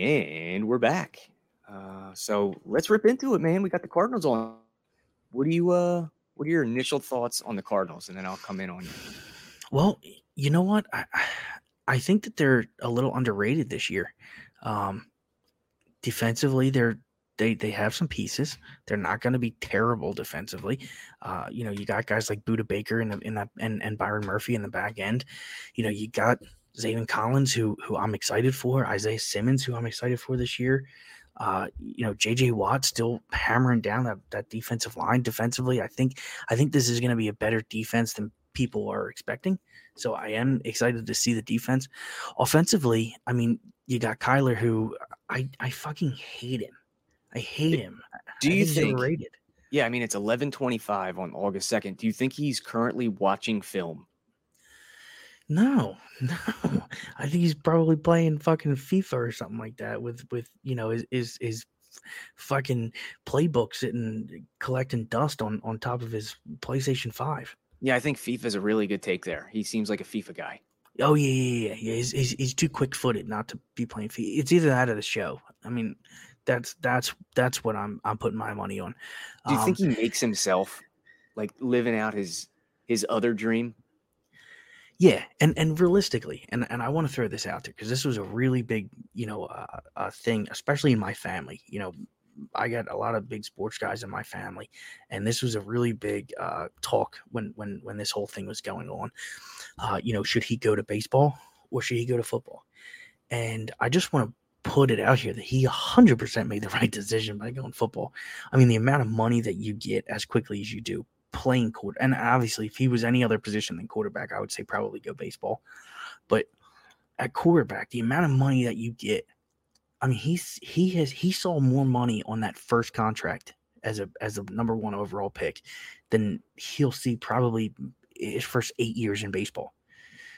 And we're back. Uh, so let's rip into it, man. We got the Cardinals on. What do you uh what are your initial thoughts on the Cardinals? And then I'll come in on you. Well, you know what? I I think that they're a little underrated this year. Um, defensively, they're they they have some pieces. They're not going to be terrible defensively. Uh, you know, you got guys like Budda Baker in the, in that and and Byron Murphy in the back end. You know, you got Zaven Collins who who I'm excited for. Isaiah Simmons who I'm excited for this year. Uh, you know, JJ Watt still hammering down that, that defensive line defensively. I think I think this is going to be a better defense than people are expecting. So I am excited to see the defense. Offensively, I mean, you got Kyler, who I I fucking hate him. I hate him. Do you think? Rated. Yeah, I mean it's eleven twenty five on August second. Do you think he's currently watching film? No, no. I think he's probably playing fucking FIFA or something like that with with you know his his, his fucking playbook sitting collecting dust on on top of his PlayStation Five. Yeah, I think FIFA is a really good take there. He seems like a FIFA guy. Oh yeah, yeah, yeah. yeah. He's, he's, he's too quick footed not to be playing FIFA. It's either that or the show. I mean, that's that's that's what I'm I'm putting my money on. Do you um, think he makes himself like living out his his other dream? Yeah, and and realistically, and and I want to throw this out there because this was a really big, you know, uh, uh, thing, especially in my family. You know, I got a lot of big sports guys in my family, and this was a really big uh, talk when when when this whole thing was going on. Uh, you know, should he go to baseball or should he go to football? And I just want to put it out here that he 100% made the right decision by going football. I mean, the amount of money that you get as quickly as you do playing quarter, and obviously, if he was any other position than quarterback, I would say probably go baseball. But at quarterback, the amount of money that you get I mean, he's he has he saw more money on that first contract as a as a number one overall pick than he'll see probably his first eight years in baseball.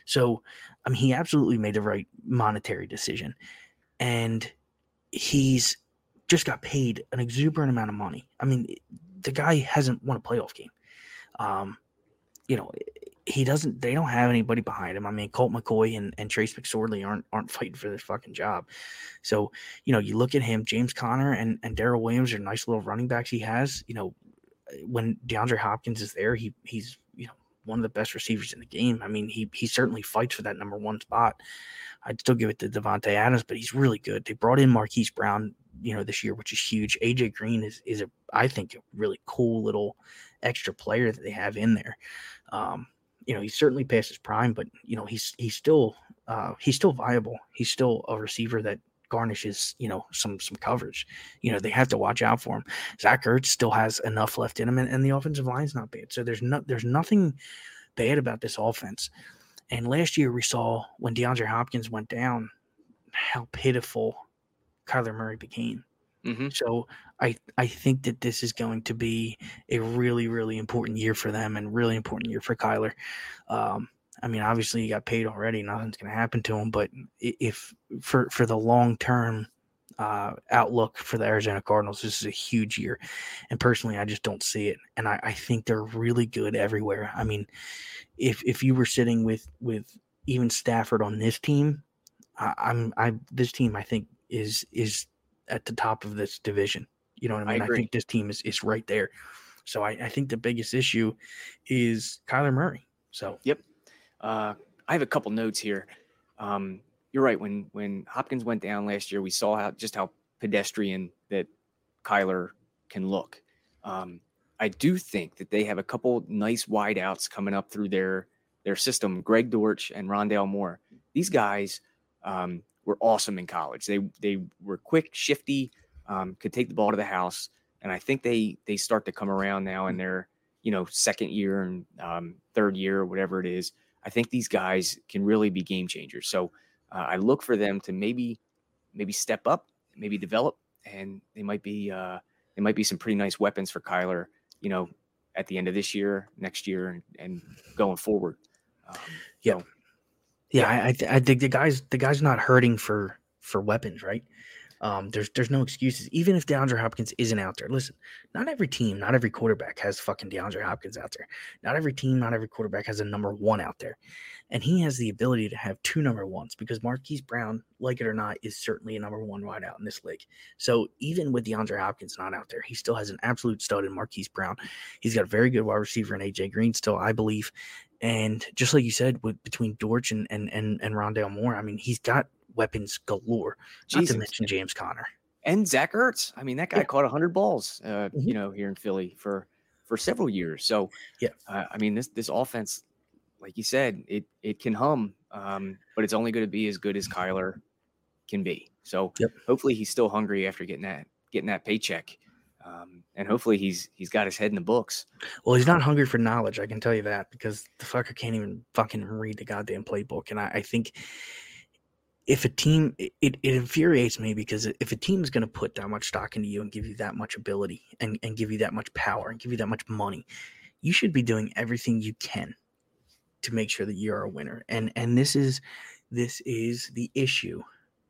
So, I mean, he absolutely made the right monetary decision, and he's just got paid an exuberant amount of money. I mean, the guy hasn't won a playoff game. Um, you know, he doesn't they don't have anybody behind him. I mean, Colt McCoy and, and Trace McSorley aren't aren't fighting for this fucking job. So, you know, you look at him, James Conner and, and Darrel Williams are nice little running backs he has. You know, when DeAndre Hopkins is there, he he's you know one of the best receivers in the game. I mean, he he certainly fights for that number one spot. I'd still give it to Davante Adams, but he's really good. They brought in Marquise Brown you know, this year, which is huge. AJ Green is is a I think a really cool little extra player that they have in there. Um, you know, he's certainly past his prime, but you know, he's he's still uh, he's still viable. He's still a receiver that garnishes, you know, some some coverage. You know, they have to watch out for him. Zach Ertz still has enough left in him, and, and the offensive line's not bad. So there's no there's nothing bad about this offense. And last year we saw when DeAndre Hopkins went down, how pitiful Kyler Murray became. Mm-hmm. So I I think that this is going to be a really really important year for them and really important year for Kyler. Um, I mean, obviously he got paid already; nothing's going to happen to him. But if for for the long term uh, outlook for the Arizona Cardinals, this is a huge year. And personally, I just don't see it. And I, I think they're really good everywhere. I mean, if if you were sitting with with even Stafford on this team, I, I'm I this team I think is is at the top of this division. You know what I I mean? I, agree. think this team is is right there. So I, I think the biggest issue is Kyler Murray. So yep, Uh, I have a couple notes here. Um, you're right. When when Hopkins went down last year, we saw how just how pedestrian that Kyler can look. Um, I do think that they have a couple nice wideouts coming up through their their system. Greg Dortch and Rondale Moore. These guys um, were awesome in college. They they were quick, shifty, um, could take the ball to the house, and I think they they start to come around now in their you know second year and um, third year, or whatever it is. I think these guys can really be game changers. So uh, I look for them to maybe maybe step up, maybe develop, and they might be uh, they might be some pretty nice weapons for Kyler. You know, at the end of this year, next year, and, and going forward. Um, Yeah. so, Yeah, I I, I think the guys the guy's not hurting for for weapons, right? Um, there's there's no excuses. Even if DeAndre Hopkins isn't out there, listen, not every team, not every quarterback has fucking DeAndre Hopkins out there. Not every team, not every quarterback has a number one out there, and he has the ability to have two number ones because Marquise Brown, like it or not, is certainly a number one wideout in this league. So even with DeAndre Hopkins not out there, he still has an absolute stud in Marquise Brown. He's got a very good wide receiver in AJ Green still, I believe. And just like you said, with between Dortch and and and, and Rondale Moore, I mean, he's got weapons galore. Not to mention James Conner. and Zach Ertz. I mean, that guy Yeah. caught hundred balls, uh, Mhm. you know, here in Philly for for several years. So, Yeah. uh, I mean, this this offense, like you said, it it can hum, um, but it's only going to be as good as Kyler can be. So, Yep. hopefully, he's still hungry after getting that getting that paycheck, um, and hopefully, he's he's got his head in the books. Well, he's not hungry for knowledge, I can tell you that, because the fucker can't even fucking read the goddamn playbook. And I, I think if a team, it, it infuriates me because if a team is going to put that much stock into you and give you that much ability and, and give you that much power and give you that much money, you should be doing everything you can to make sure that you're a winner. And and this is this is the issue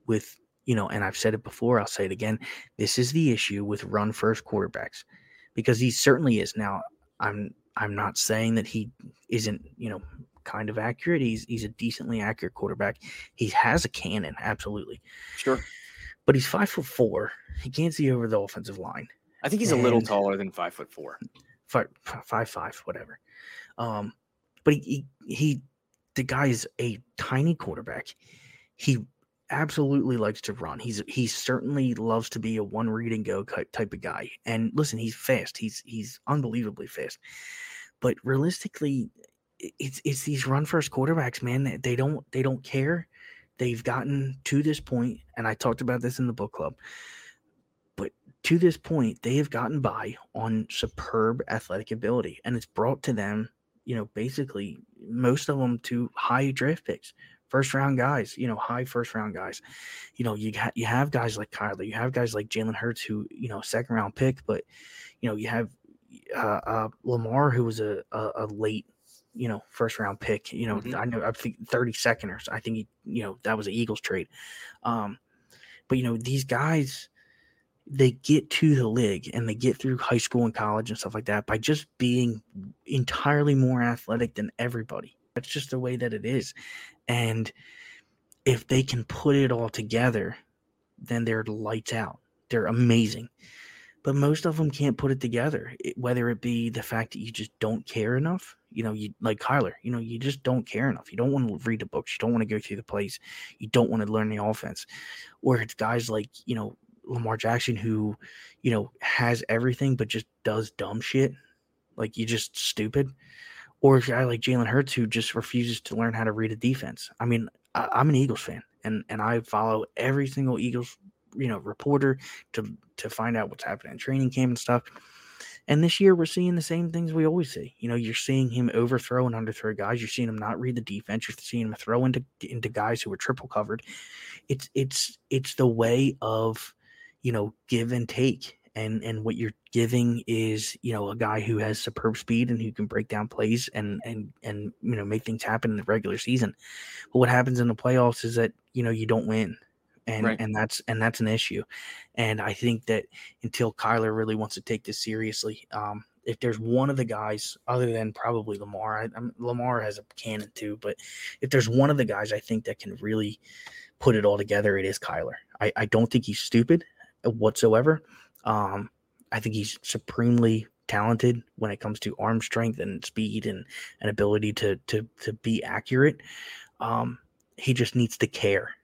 with you know, and I've said it before, I'll say it again. This is the issue with run first quarterbacks because he certainly is. Now, I'm I'm not saying that he isn't, you know, kind of accurate. He's he's a decently accurate quarterback. He has a cannon, absolutely. Sure, But he's five foot four. He can't see over the offensive line. I think he's a little taller than five foot four. Five five, five whatever. Um, but he, he he the guy is a tiny quarterback. He absolutely likes to run. He's he certainly loves to be a one read and go type of guy. And listen, he's fast. He's he's unbelievably fast. But realistically, it's it's these run first quarterbacks, man. They, don't they don't care. They've gotten to this point, and I talked about this in the book club. But to this point, they have gotten by on superb athletic ability, and it's brought to them, you know, basically most of them to high draft picks, first round guys, you know, high first round guys. You know, you got you have guys like Kyler, you have guys like Jalen Hurts, who you know, second round pick, but you know, you have uh, uh, Lamar, who was a, a, a late. You know, first round pick. You know, Mhm. I know I think thirty second or so. I think he, you know that was an Eagles trade. Um, but you know these guys, they get to the league and they get through high school and college and stuff like that by just being entirely more athletic than everybody. That's just the way that it is. And if they can put it all together, then they're lights out. They're amazing. But most of them can't put it together, it- whether it be the fact that you just don't care enough. You know, you like Kyler, you know, you just don't care enough. You don't want to read the books. You don't want to go through the plays. You don't want to learn the offense. Or it's guys like, you know, Lamar Jackson who, you know, has everything but just does dumb shit, like you just stupid, or a guy like Jalen Hurts who just refuses to learn how to read a defense. I mean, I, I'm an Eagles fan, and and I follow every single Eagles, you know, reporter to to find out what's happening in training camp and stuff. And this year, we're seeing the same things we always see. You know, you're seeing him overthrow and underthrow guys. You're seeing him not read the defense. You're seeing him throw into into guys who are triple covered. It's it's it's the way of, you know, give and take. And and what you're giving is, you know, a guy who has superb speed and who can break down plays and and and you know make things happen in the regular season. But what happens in the playoffs is that you know you don't win and Right. and that's and that's an issue. And I think that until Kyler really wants to take this seriously, um, if there's one of the guys other than probably Lamar, I, I'm, Lamar has a cannon too, but if there's one of the guys I think that can really put it all together, it is Kyler. I, I don't think he's stupid whatsoever. Um, I think he's supremely talented when it comes to arm strength and speed and an ability to to to be accurate. Um, he just needs to care,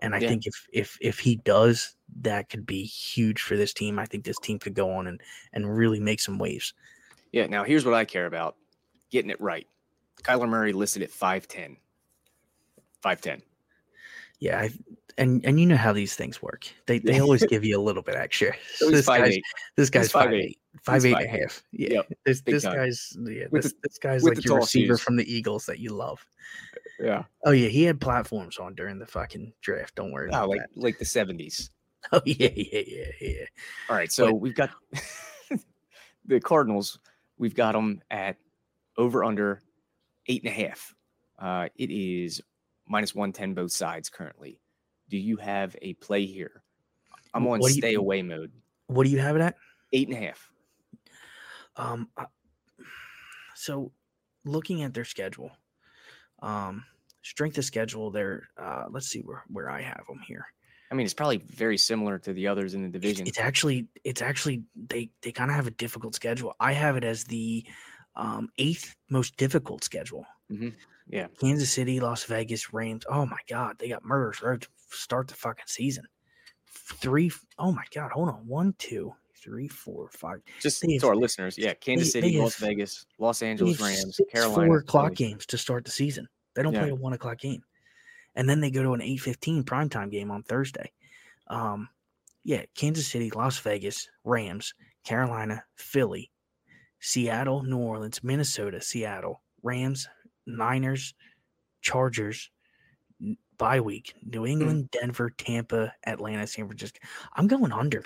and I yeah. think if if if he does, that could be huge for this team. I think this team could go on and and really make some waves. Yeah. Now here's what I care about: getting it right. Kyler Murray listed at 5'10". 5'10". Yeah, I, and and you know how these things work. They they always give you a little bit extra. So this five guy's eight. this guy's five five eight. eight, five He's eight and a eight. half. Yeah, Yep, this this guy's yeah, this, the- this guy's like your receiver shoes. from the Eagles that you love. Yeah. Oh yeah, he had platforms on during the fucking draft. Don't worry Oh, about like that. like the seventies. Oh yeah, yeah, yeah, yeah. All right, so But- we've got the Cardinals. We've got them at over under eight and a half. Uh, it is minus one ten both sides currently. Do you have a play here? I'm on do you- stay away mode. What do you have it at? Eight and a half. Um, I- so looking at their schedule, um, strength of schedule, they're uh, let's see where where I have them here. I mean, it's probably very similar to the others in the division. it's actually it's actually they they kind of have a difficult schedule. I have it as the um, eighth most difficult schedule. Mhm. Yeah. Kansas City, Las Vegas, Rams. Oh my God, they got murders road to start the fucking season. Three. Oh my God, hold on. One, two, three, four, five. Just they to our listeners, yeah, Kansas they City, Las have- Vegas, Los Angeles Rams, six Carolina. four o'clock Philly. games to start the season. They don't Yeah. play a one o'clock game, and then they go to an eight fifteen primetime game on Thursday. Um, yeah, Kansas City, Las Vegas, Rams, Carolina, Philly, Seattle, New Orleans, Minnesota, Seattle, Rams, Niners, Chargers. Bye week: New England, Denver, Tampa, Atlanta, San Francisco. I'm going under.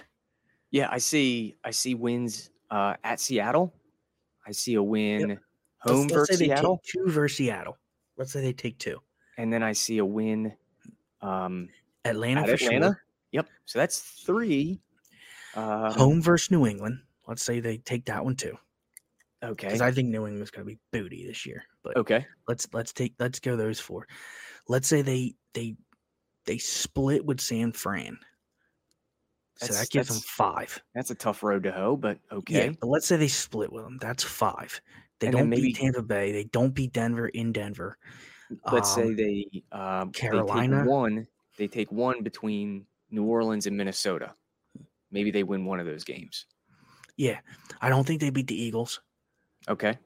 Yeah, I see. I see wins uh, at Seattle. I see a win Let's- home let's versus take Seattle, two versus Seattle. Let's say they take two. and then I see a win um, Atlanta Atlanta. sure. Yep. So that's three. Um, home versus New England. Let's say they take that one too, Okay. because I think New England's going to be booty this year. But okay. let's let's take let's go those four. Let's say they they they split with San Fran, so That's- that gives them five. That's a tough road to hoe, but Yeah, okay. but let's say they split with them. That's five. They And don't maybe- beat Tampa Bay. They don't beat Denver in Denver. Let's say um, they um, they Carolina. take one. They take one between New Orleans and Minnesota. Maybe they win one of those games. Yeah, I don't think they beat the Eagles. Okay.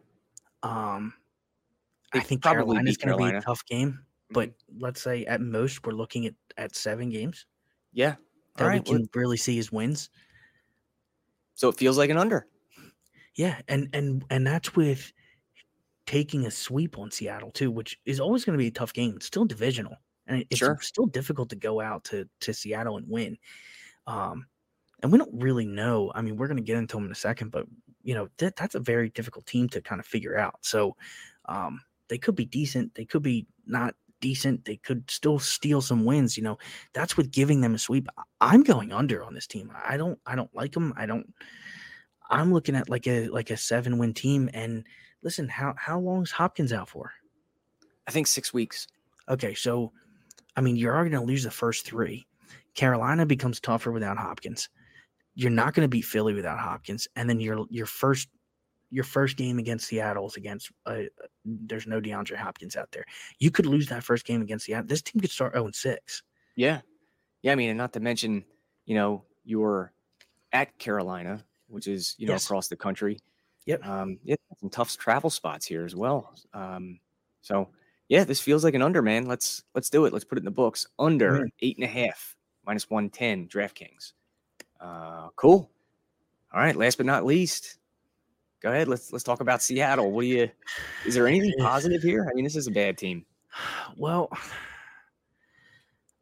Um, I think probably Carolina's going to be a tough game. But let's say at most we're looking at at seven games Yeah. that All we right. well, can really see his wins. So it feels like an under. Yeah, and and and that's with taking a sweep on Seattle too, which is always going to be a tough game. It's still divisional, and it's Sure. still difficult to go out to to Seattle and win. Um, and we don't really know. I mean, we're going to get into them in a second, but you know that that's a very difficult team to kind of figure out. So, um, they could be decent. They could be not decent. They could still steal some wins. You know, that's with giving them a sweep. I'm going under on this team. I don't. I don't like them. I don't. I'm looking at like a like a seven win team. And listen, how how long is Hopkins out for? I think six weeks. Okay, so I mean, you're already going to lose the first three. Carolina becomes tougher without Hopkins. You're not going to beat Philly without Hopkins, and then your your first your first game against Seattle is against. Uh, there's no DeAndre Hopkins out there. You could lose that first game against Seattle. This team could start 0 6. Yeah. Yeah. I mean, and not to mention, you know, you're at Carolina, which is you know Yes. across the country. Yep. Um, yeah, some tough travel spots here as well. Um, so yeah, this feels like an under, man. Let's let's do it. Let's put it in the books. Under Mhm. eight and a half, minus one ten. DraftKings. Uh, cool. All right. Last but not least, go ahead. Let's let's talk about Seattle. What do you? Is there anything positive here? I mean, this is a bad team. Well,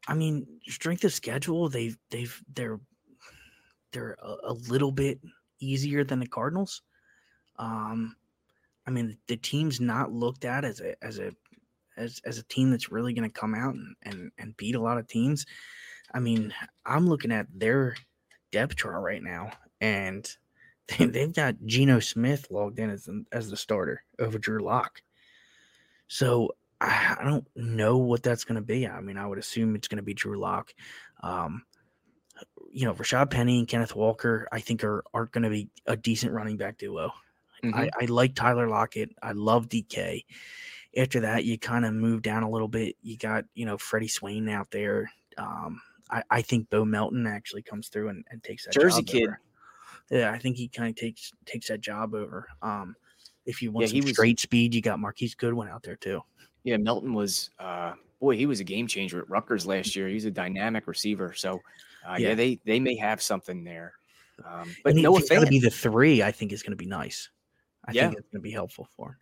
I mean, strength of schedule, they've they've they're they're a, a little bit easier than the Cardinals. Um, I mean, the team's not looked at as a as a as as a team that's really going to come out and, and and beat a lot of teams. I mean, I'm looking at their depth chart right now, and they, they've got Geno Smith logged in as the, as the starter over Drew Lock. So I, I don't know what that's going to be. I mean, I would assume it's going to be Drew Lock. Um, you know, Rashad Penny and Kenneth Walker, I think are are going to be a decent running back duo. Mhm. I, I like Tyler Lockett. I love DK. After that, you kind of move down a little bit. You got, you know, Freddie Swain out there. Um, I, I think Bo Melton actually comes through and, and takes that Jersey job kid. over. Yeah, I think he kind of takes takes that job over. Um, if you want Yeah, he some was- straight speed, you got Marquise Goodwin out there too. Yeah, Melton was uh boy, he was a game changer at Rutgers last year. He's a dynamic receiver. So uh, yeah. Yeah. they they may have something there. Um, but Noah if going to be the three, I think is going to be nice. I Yeah. think it's going to be helpful for him.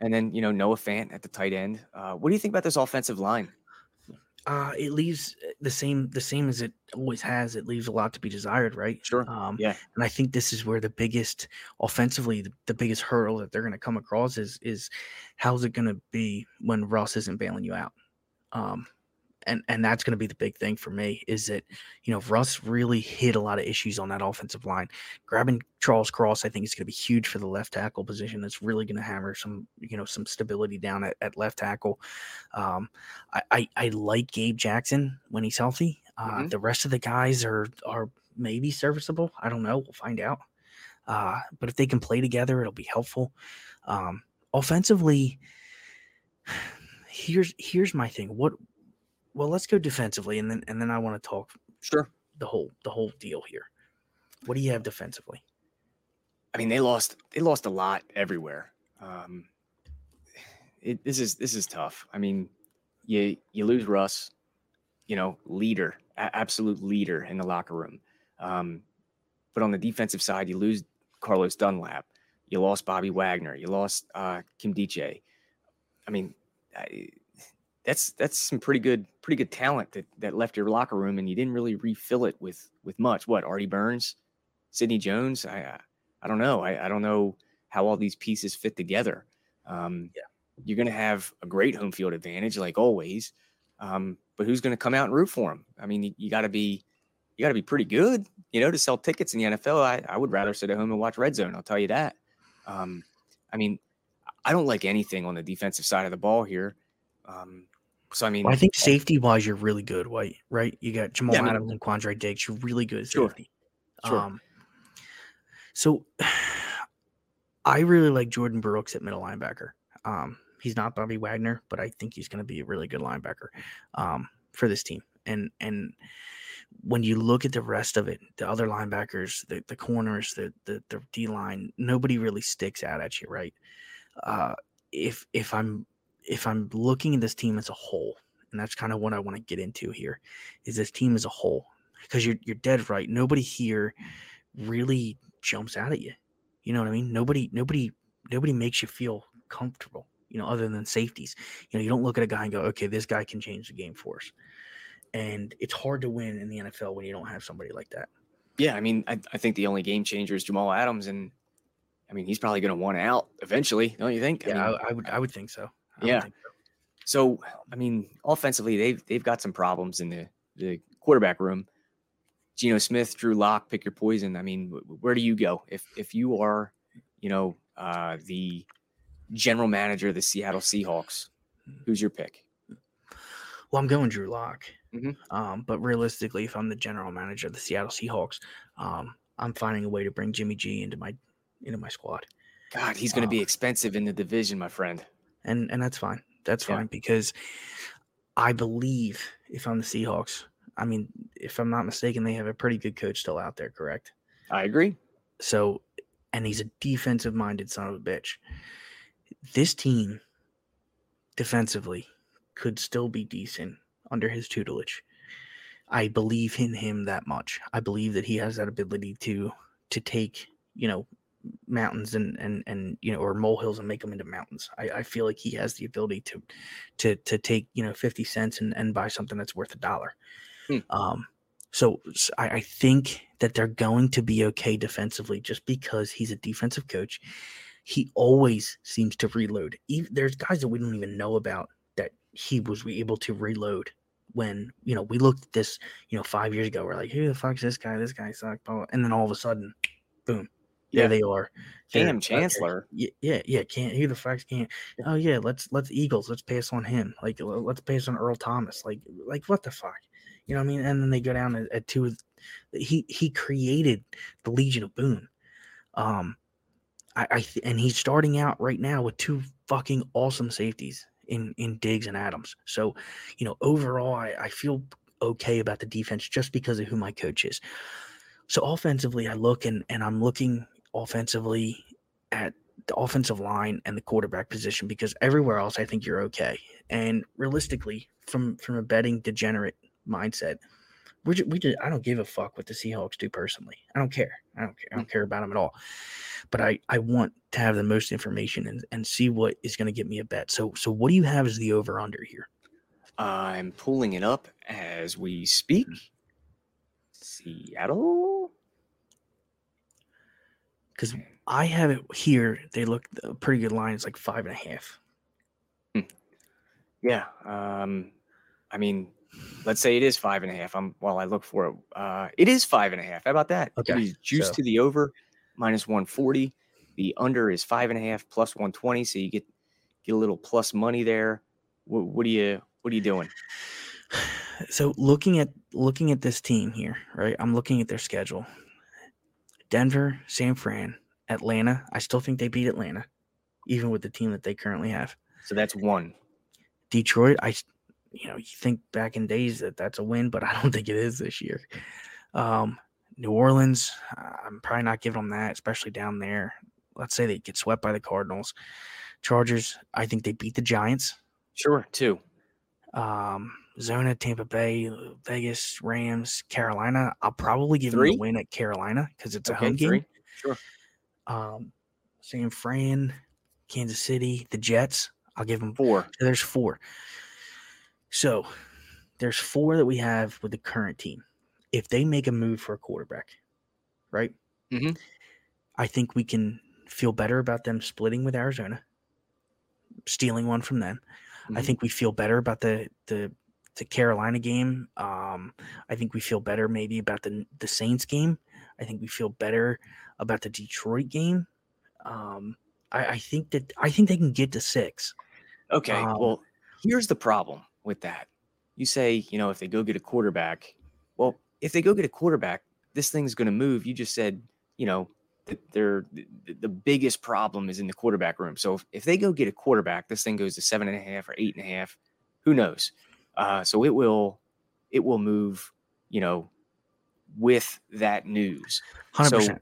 and then you know Noah Fant at the tight end. Uh, what do you think about this offensive line? Uh, it leaves uh, the same the same as it always has. It leaves a lot to be desired, right? Sure. Um, Yeah. And I think this is where the biggest offensively, the, the biggest hurdle that they're going to come across is is how's it going to be when Russ isn't bailing you out? Um, and and that's going to be the big thing for me is that you know Russ really hit a lot of issues on that offensive line. Grabbing Charles Cross, I think is going to be huge for the left tackle position. It's really going to hammer some you know some stability down at, at left tackle. Um, I, I I like Gabe Jackson when he's healthy. Uh, Mhm. The rest of the guys are are maybe serviceable. I don't know. We'll find out. Uh, but if they can play together, it'll be helpful. Um, offensively, here's here's my thing. What? Well, let's go defensively, and then and then I want to talk Sure. the whole the whole deal here. What do you have defensively? I mean, they lost they lost a lot everywhere. Um, it, this is this is tough. I mean, you you lose Russ, you know, leader, a- absolute leader in the locker room. Um, but on the defensive side, you lose Carlos Dunlap. You lost Bobby Wagner. You lost uh, Kim Diche. I mean, I, that's that's some pretty good pretty good talent that that left your locker room, and you didn't really refill it with with much. What Artie Burns, Sidney Jones? I I- I don't know. I, I don't know how all these pieces fit together. Um, Yeah. You're going to have a great home field advantage, like always. Um, but who's going to come out and root for them? I mean, you, you got to be you got to be pretty good, you know, to sell tickets in the NFL. I, I would rather sit at home and watch Red Zone. I'll tell you that. Um, I mean, I don't like anything on the defensive side of the ball here. Um, so I mean, Well, I think safety wise, you're really good, White. Right? You got Jamal I mean- Adams and Quandre Diggs. You're really good at Sure. safety. Sure. Um, so I really like Jordyn Brooks at middle linebacker. Um, he's not Bobby Wagner, but I think he's going to be a really good linebacker um, for this team. And and when you look at the rest of it, the other linebackers, the, the corners, the the, the D line, nobody really sticks out at you, right? Uh, if if I'm if I'm looking at this team as a whole, and that's kind of what I want to get into here, is this team as a whole, because you're you're dead right. Nobody here really jumps out at you. You know what I mean? Nobody nobody nobody makes you feel comfortable. You know, other than safeties. You know, you don't look at a guy and go, okay, this guy can change the game for us. And it's hard to win in the NFL when you don't have somebody like that. Yeah, I mean, I, I think the only game changer is Jamal Adams, and I mean, he's probably going to want out eventually, don't you think? I Yeah, mean, I, I would I would think so. I Yeah. so. So, I mean, offensively, they've they've got some problems in the the quarterback room. Geno Smith, Drew Lock, pick your poison. I mean, where do you go if if you are, you know, uh, the general manager of the Seattle Seahawks? Who's your pick? Well, I'm going Drew Lock. Mhm. Um, but realistically, if I'm the general manager of the Seattle Seahawks, um, I'm finding a way to bring Jimmy G into my into my squad. God, he's going to be Uh, expensive in the division, my friend. And and that's fine. That's Yeah. fine because I believe if I'm the Seahawks, I mean, if I'm not mistaken, they have a pretty good coach still out there, correct? I agree. So, and he's a defensive minded son of a bitch. This team defensively could still be decent under his tutelage. I believe in him that much. I believe that he has that ability to to take, you know, mountains and and and you know or molehills and make them into mountains. I, I feel like he has the ability to to to take, you know, 50 cents and, and buy something that's worth a dollar. Hmm. Um so I I think that they're going to be okay defensively just because he's a defensive coach. He always seems to reload. Even, there's guys that we don't even know about that he was able to reload when you know we looked at this you know five years ago. We're like, who the fuck's this guy? This guy blah. And then all of a sudden, boom, there Yeah. they are. Kam Chancellor. yeah, yeah, yeah. Can't who the fuck's can't? Oh yeah, let's let's Eagles. Let's pass on him. Like let's pass on Earl Thomas. Like like what the fuck? You know what I mean? And then they go down at, at two. He he created the Legion of Boom. Um, I, I th- and he's starting out right now with two fucking awesome safeties in in Diggs and Adams. So, you know, overall, I, I feel okay about the defense just because of who my coach is. So offensively, I look and and I'm looking offensively at the offensive line and the quarterback position because everywhere else I think you're okay. And realistically, from from a betting degenerate mindset, we're just, we just I don't give a fuck what the Seahawks do personally. I don't care. I don't care. I don't mm. care about them at all. But I I want to have the most information and and see what is going to get me a bet. So so what do you have as the over under here? I'm pulling it up as we mm-hmm. speak. Seattle. Because I have it here. They look a pretty good line. It's like five and a half. Yeah. Um, I mean, let's say it is five and a half. I'm while I look for it. Uh, it is five and a half. How about that? Okay, juice so- to the over minus 140. The under is five and a half plus 120. So you get get a little plus money there. What, what are you what are you doing? so looking at looking at this team here, right? I'm looking at their schedule. Denver, San Fran, Atlanta. I still think they beat Atlanta, even with the team that they currently have. So that's one. Detroit, I, you know, you think back in days that that's a win, but I don't think it is this year. Um, New Orleans, uh, I'm probably not giving them that, especially down there. Let's say they get swept by the Cardinals. Chargers, I think they beat the Giants. Sure, two. um, Zona, Tampa Bay, Vegas, Rams, Carolina. I'll probably give them Three? the win at Carolina because it's a Okay, home game. three. Sure. Um, San Fran, Kansas City, the Jets. I'll give them. Four. There's four. So there's four that we have with the current team. If they make a move for a quarterback, right? Mhm. I think we can feel better about them splitting with Arizona, stealing one from them. I Mhm. think we feel better about the the the Carolina game. Um, I think we feel better maybe about the the Saints game. I think we feel better about the Detroit game. Um, I, I think that I think they can get to six. Okay. Um, well, here's the problem with that. You say, you know, if they go get a quarterback, well, if they go get a quarterback, this thing's going to move. You just said, you know, that they're the, the biggest problem is in the quarterback room. So if, if they go get a quarterback, this thing goes to seven and a half or eight and a half. Who knows? Uh, so it will, it will move. You know, with that news. Hundred So,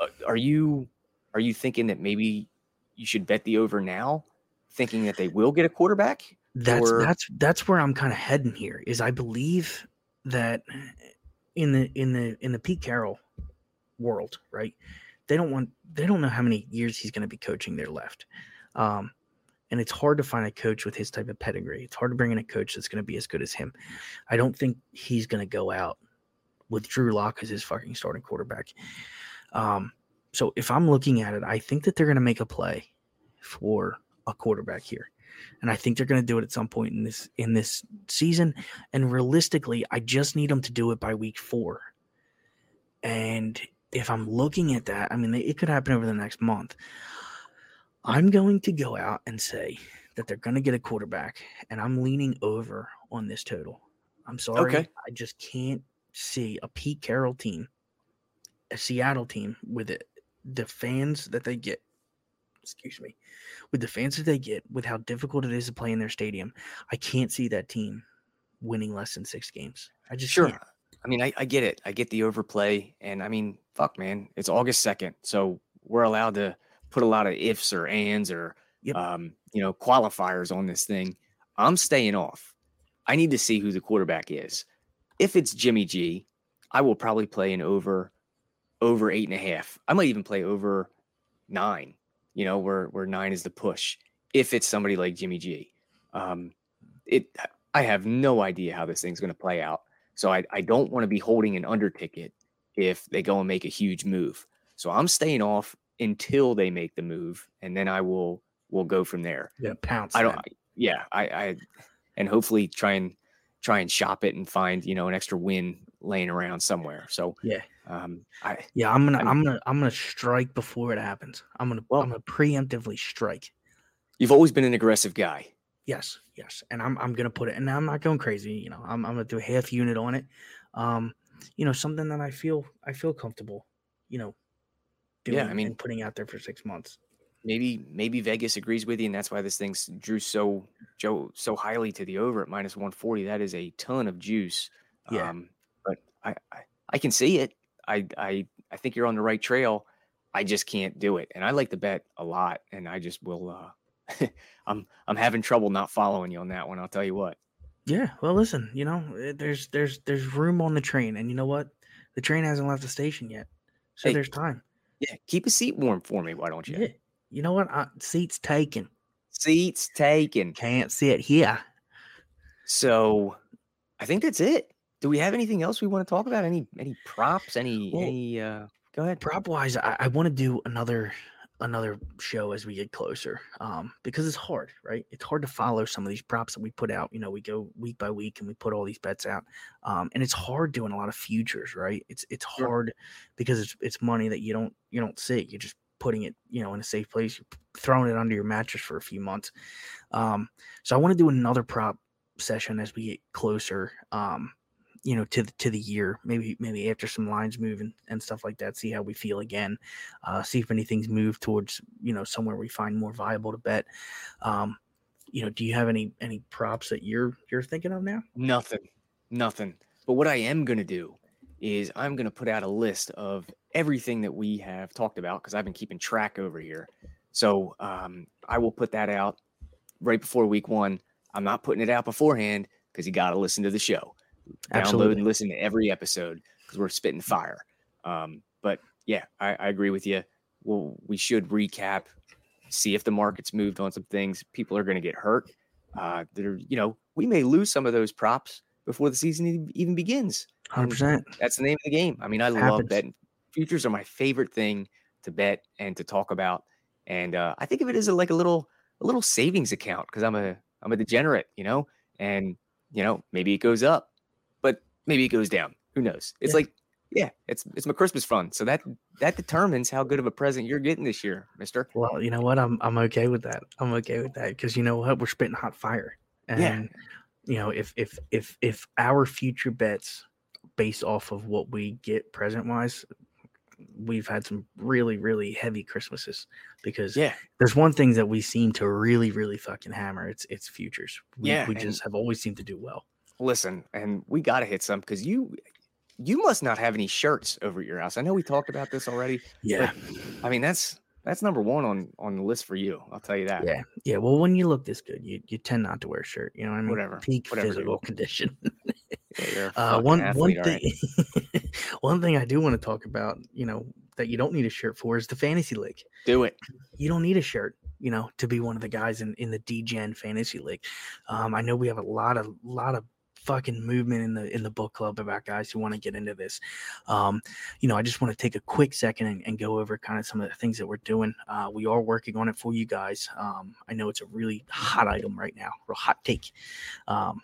uh, are you are you thinking that maybe you should bet the over now, thinking that they will get a quarterback? That's or- that's that's where I'm kind of heading here. Is I believe that in the in the in the Pete Carroll world, right? They don't want they don't know how many years he's going to be coaching there left. Um, and it's hard to find a coach with his type of pedigree. It's hard to bring in a coach that's going to be as good as him. I don't think he's going to go out with Drew Lock as his fucking starting quarterback. Um, so if I'm looking at it, I think that they're going to make a play for a quarterback here, and I think they're going to do it at some point in this in this season. And realistically, I just need them to do it by week four. And if I'm looking at that, I mean, it could happen over the next month. I'm going to go out and say that they're going to get a quarterback, and I'm leaning over on this total. I'm sorry, Okay. I just can't see a Pete Carroll team, a Seattle team with it, the fans that they get. Excuse me, with the fans that they get, with how difficult it is to play in their stadium, I can't see that team winning less than six games. I just Sure. can't. I mean, I, I get it. I get the overplay, and I mean, fuck, man, it's August second, so we're allowed to put a lot of ifs or ands or Yep. um, you know qualifiers on this thing. I'm staying off. I need to see who the quarterback is. If it's Jimmy G, I will probably play an over over eight and a half. I might even play over nine. You know, where where nine is the push. If it's somebody like Jimmy G, um, it I have no idea how this thing's going to play out. So I I don't want to be holding an under ticket if they go and make a huge move. So I'm staying off until they make the move, and then I will will go from there. Yeah, pounce. I don't. that. Yeah, I, I, and hopefully try and try and shop it and find you know an extra win laying around somewhere. So Yeah. um, I Yeah, I'm gonna, I'm- I'm gonna, I'm gonna strike before it happens. I'm gonna, Well- I'm gonna preemptively strike. you've always been an aggressive guy. Yes, yes, and I'm, I'm gonna put it, and I'm not going crazy. You know, I'm, I'm gonna do a half unit on it. Um, you know, something that I feel, I feel comfortable. You know, doing. Yeah, I mean- and putting out there for six months. Maybe maybe Vegas agrees with you, and that's why this thing's drew so Joe so highly to the over at minus one forty. That is a ton of juice. Yeah. Um, but I, I I can see it. I I I think you're on the right trail. I just can't do it, and I like the bet a lot, and I just will. uh I'm I'm having trouble not following you on that one. I'll tell you what. Yeah. Well, listen, you know, eh, there's, there's, there's room on the train, and you know what? The train hasn't left the station yet, so Hey, there's time. Yeah, keep a seat warm for me. Why don't you? Yeah. You know what? Uh, seats taken. Seats taken. Can't sit here. So, I think that's it. Do we have anything else we want to talk about? Any any props? Any Well, any? uh Go ahead. prop wise i, I want to do another another show as we get closer um because it's hard right? It's hard to follow some of these props that we put out you know we go week by week and we put all these bets out um and it's hard doing a lot of futures right? It's it's Sure. hard because it's it's money that you don't you don't see. You're just putting it you know in a safe place you're throwing it under your mattress for a few months um so i want to do another prop session as we get closer um you know to the, to the year maybe maybe after some lines move and, and stuff like that see how we feel again uh see if anything's moved towards you know somewhere we find more viable to bet um you know do you have any any props that you're you're thinking of now Nothing. Nothing. But what I am going to do is I'm going to put out a list of everything that we have talked about because I've been keeping track over here. So um, I will put that out right before week one. I'm not putting it out beforehand because you got to listen to the show. Download Absolutely. and listen to every episode because we're spitting fire. Um, but yeah, I, I agree with you. Well, we should recap, see if the market's moved on some things. People are going to get hurt. Uh, that you know, we may lose some of those props before the season even begins. 100% That's the name of the game. I mean, I love Happens. betting. Futures are my favorite thing to bet and to talk about. And uh, I think of it as a, like a little a little savings account because I'm a I'm a degenerate, you know. And you know, maybe it goes up, maybe it goes down. Who knows? It's Yeah. like, yeah, it's it's my Christmas fund. So that that determines how good of a present you're getting this year, Mister. well you know what i'm i'm okay with that i'm okay with that because you know what we're spitting hot fire and Yeah. you know if if if if our future bets based off of what we get present wise we've had some really really heavy christmases because Yeah, there's one thing that we seem to really really fucking hammer it's it's futures we, Yeah, we just have always seemed to do well listen, and we got to hit some because you you must not have any shirts over at your house. I know we talked about this already. yeah I mean, that's that's number one on on the list for you. I'll tell you that. yeah yeah well when you look this good you, you tend not to wear a shirt you know what i mean Whatever, peak whatever, dude. physical condition Yeah, Uh, one athlete, one all right. thing, one thing I do want to talk about, you know, that you don't need a shirt for is the fantasy league. Do it. You don't need a shirt, you know, to be one of the guys in in the Degen fantasy league. Um, I know we have a lot of lot of fucking movement in the in the book club about guys who want to get into this. Um, you know, I just want to take a quick second and, and go over kind of some of the things that we're doing. Uh, we are working on it for you guys. Um, I know it's a really hot item right now, real hot take. Um,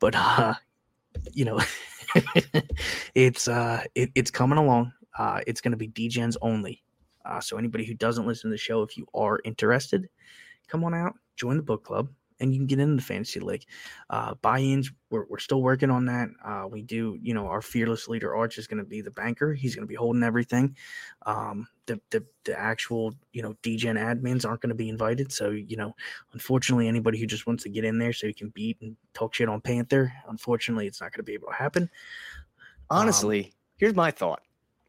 but uh, you know, it's uh, it, it's coming along. Uh, it's going to be Degens only. Uh, so anybody who doesn't listen to the show, if you are interested, come on out, join the book club, and you can get into the fantasy league. Uh, buy-ins, we're, we're still working on that. Uh, we do, you know, our fearless leader Arch is going to be the banker. He's going to be holding everything. Um, the, the the actual, you know, Degen admins aren't going to be invited. So you know, unfortunately, anybody who just wants to get in there so you can beat and talk shit on Panther, unfortunately, it's not going to be able to happen. honestly, here's my thought.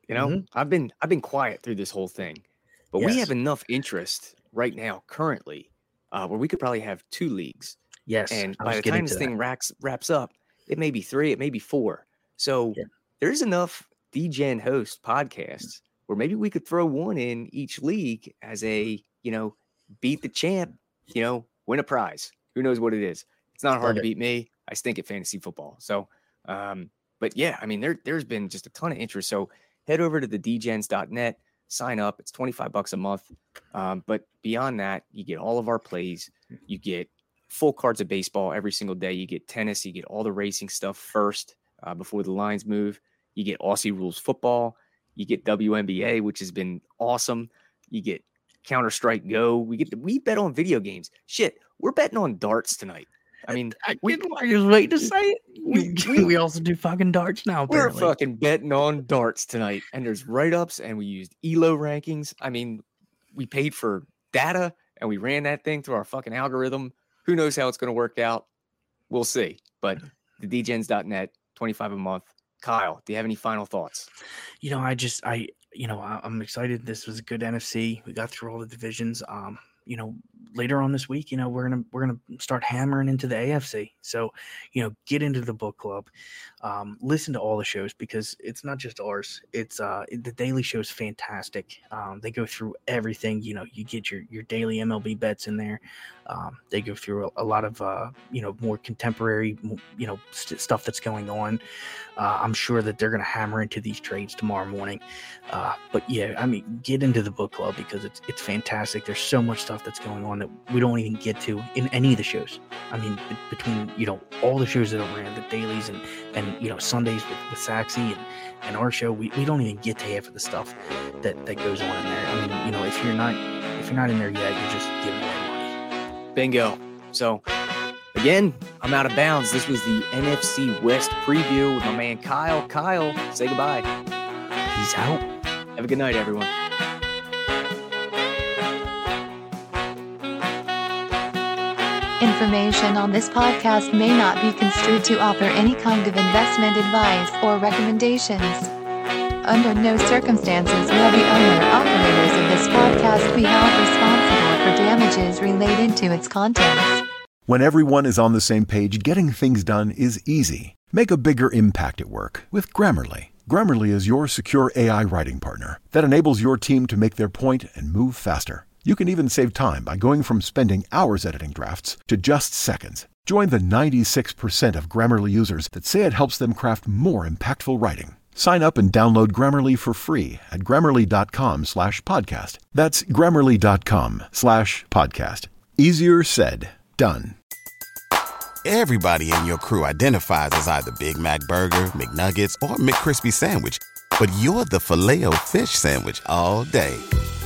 You know, Mhm. I've been I've been quiet through this whole thing, but we have enough interest right now, currently, uh, where we could probably have two leagues. Yes, and by the time this that. thing wraps wraps up, it may be three, it may be four. So Yeah. there's enough Degen host podcasts where maybe we could throw one in each league as a you know beat the champ, you know, win a prize. Who knows what it is? It's not hard to beat me. I stink at fantasy football. So, um, but yeah, I mean, there there's been just a ton of interest. So head over to the degens.net, sign up. It's 25 bucks a month. Um, but beyond that, you get all of our plays. You get full cards of baseball every single day. You get tennis. You get all the racing stuff first uh, before the lines move. You get Aussie rules football. You get WNBA, which has been awesome. You get Counter Strike Go. We get we bet on video games. Shit, we're betting on darts tonight. I mean, I, we- I was waiting to say it. we- We, we also do fucking darts now. we're fucking betting on darts tonight, and there's write ups, and we used Elo rankings. I mean, we paid for data, and we ran that thing through our fucking algorithm. Who knows how it's going to work out? We'll see. But the degens.net, 25 a month. Kyle, do you have any final thoughts? you know, I just I you know I, I'm excited. This was a good NFC. We got through all the divisions. Um, you know, later on this week, you know, we're gonna we're gonna start hammering into the AFC. So, you know, get into the book club, um, listen to all the shows because it's not just ours. It's uh the daily show is fantastic. Um, they go through everything. You know, you get your your daily MLB bets in there. Um, they go through a, a lot of uh you know more contemporary you know st- stuff that's going on. Uh, I'm sure that they're to hammer into these trades tomorrow morning. Uh, but yeah, I mean, get into the book club because it's it's fantastic. There's so much stuff that's going on that we don't even get to in any of the shows. I mean, be- between you know all the shows that are ran, the dailies and and you know Sundays with, with Saxy and and our show, we, we don't even get to half of the stuff that that goes on in there. I mean, you know, if you're not if you're not in there yet, you're just giving away money. Bingo. So, again, I'm out of bounds. This was the NFC West preview with my man Kyle. Kyle, say goodbye. He's out. Have a good night, everyone. Information on this podcast may not be construed to offer any kind of investment advice or recommendations. Under no circumstances will the owner operators of this podcast be held responsible for damages related to its contents. When everyone is on the same page, getting things done is easy. Make a bigger impact at work with Grammarly. Grammarly is your secure AI writing partner that enables your team to make their point and move faster. You can even save time by going from spending hours editing drafts to just seconds. Join the 96% of Grammarly users that say it helps them craft more impactful writing. Sign up and download Grammarly for free at grammarly.com slash podcast. That's grammarly.com slash podcast. Easier said, done. Everybody in your crew identifies as either Big Mac Burger, McNuggets, or McCrispy Sandwich. But you're the Filet O Fish Sandwich all day.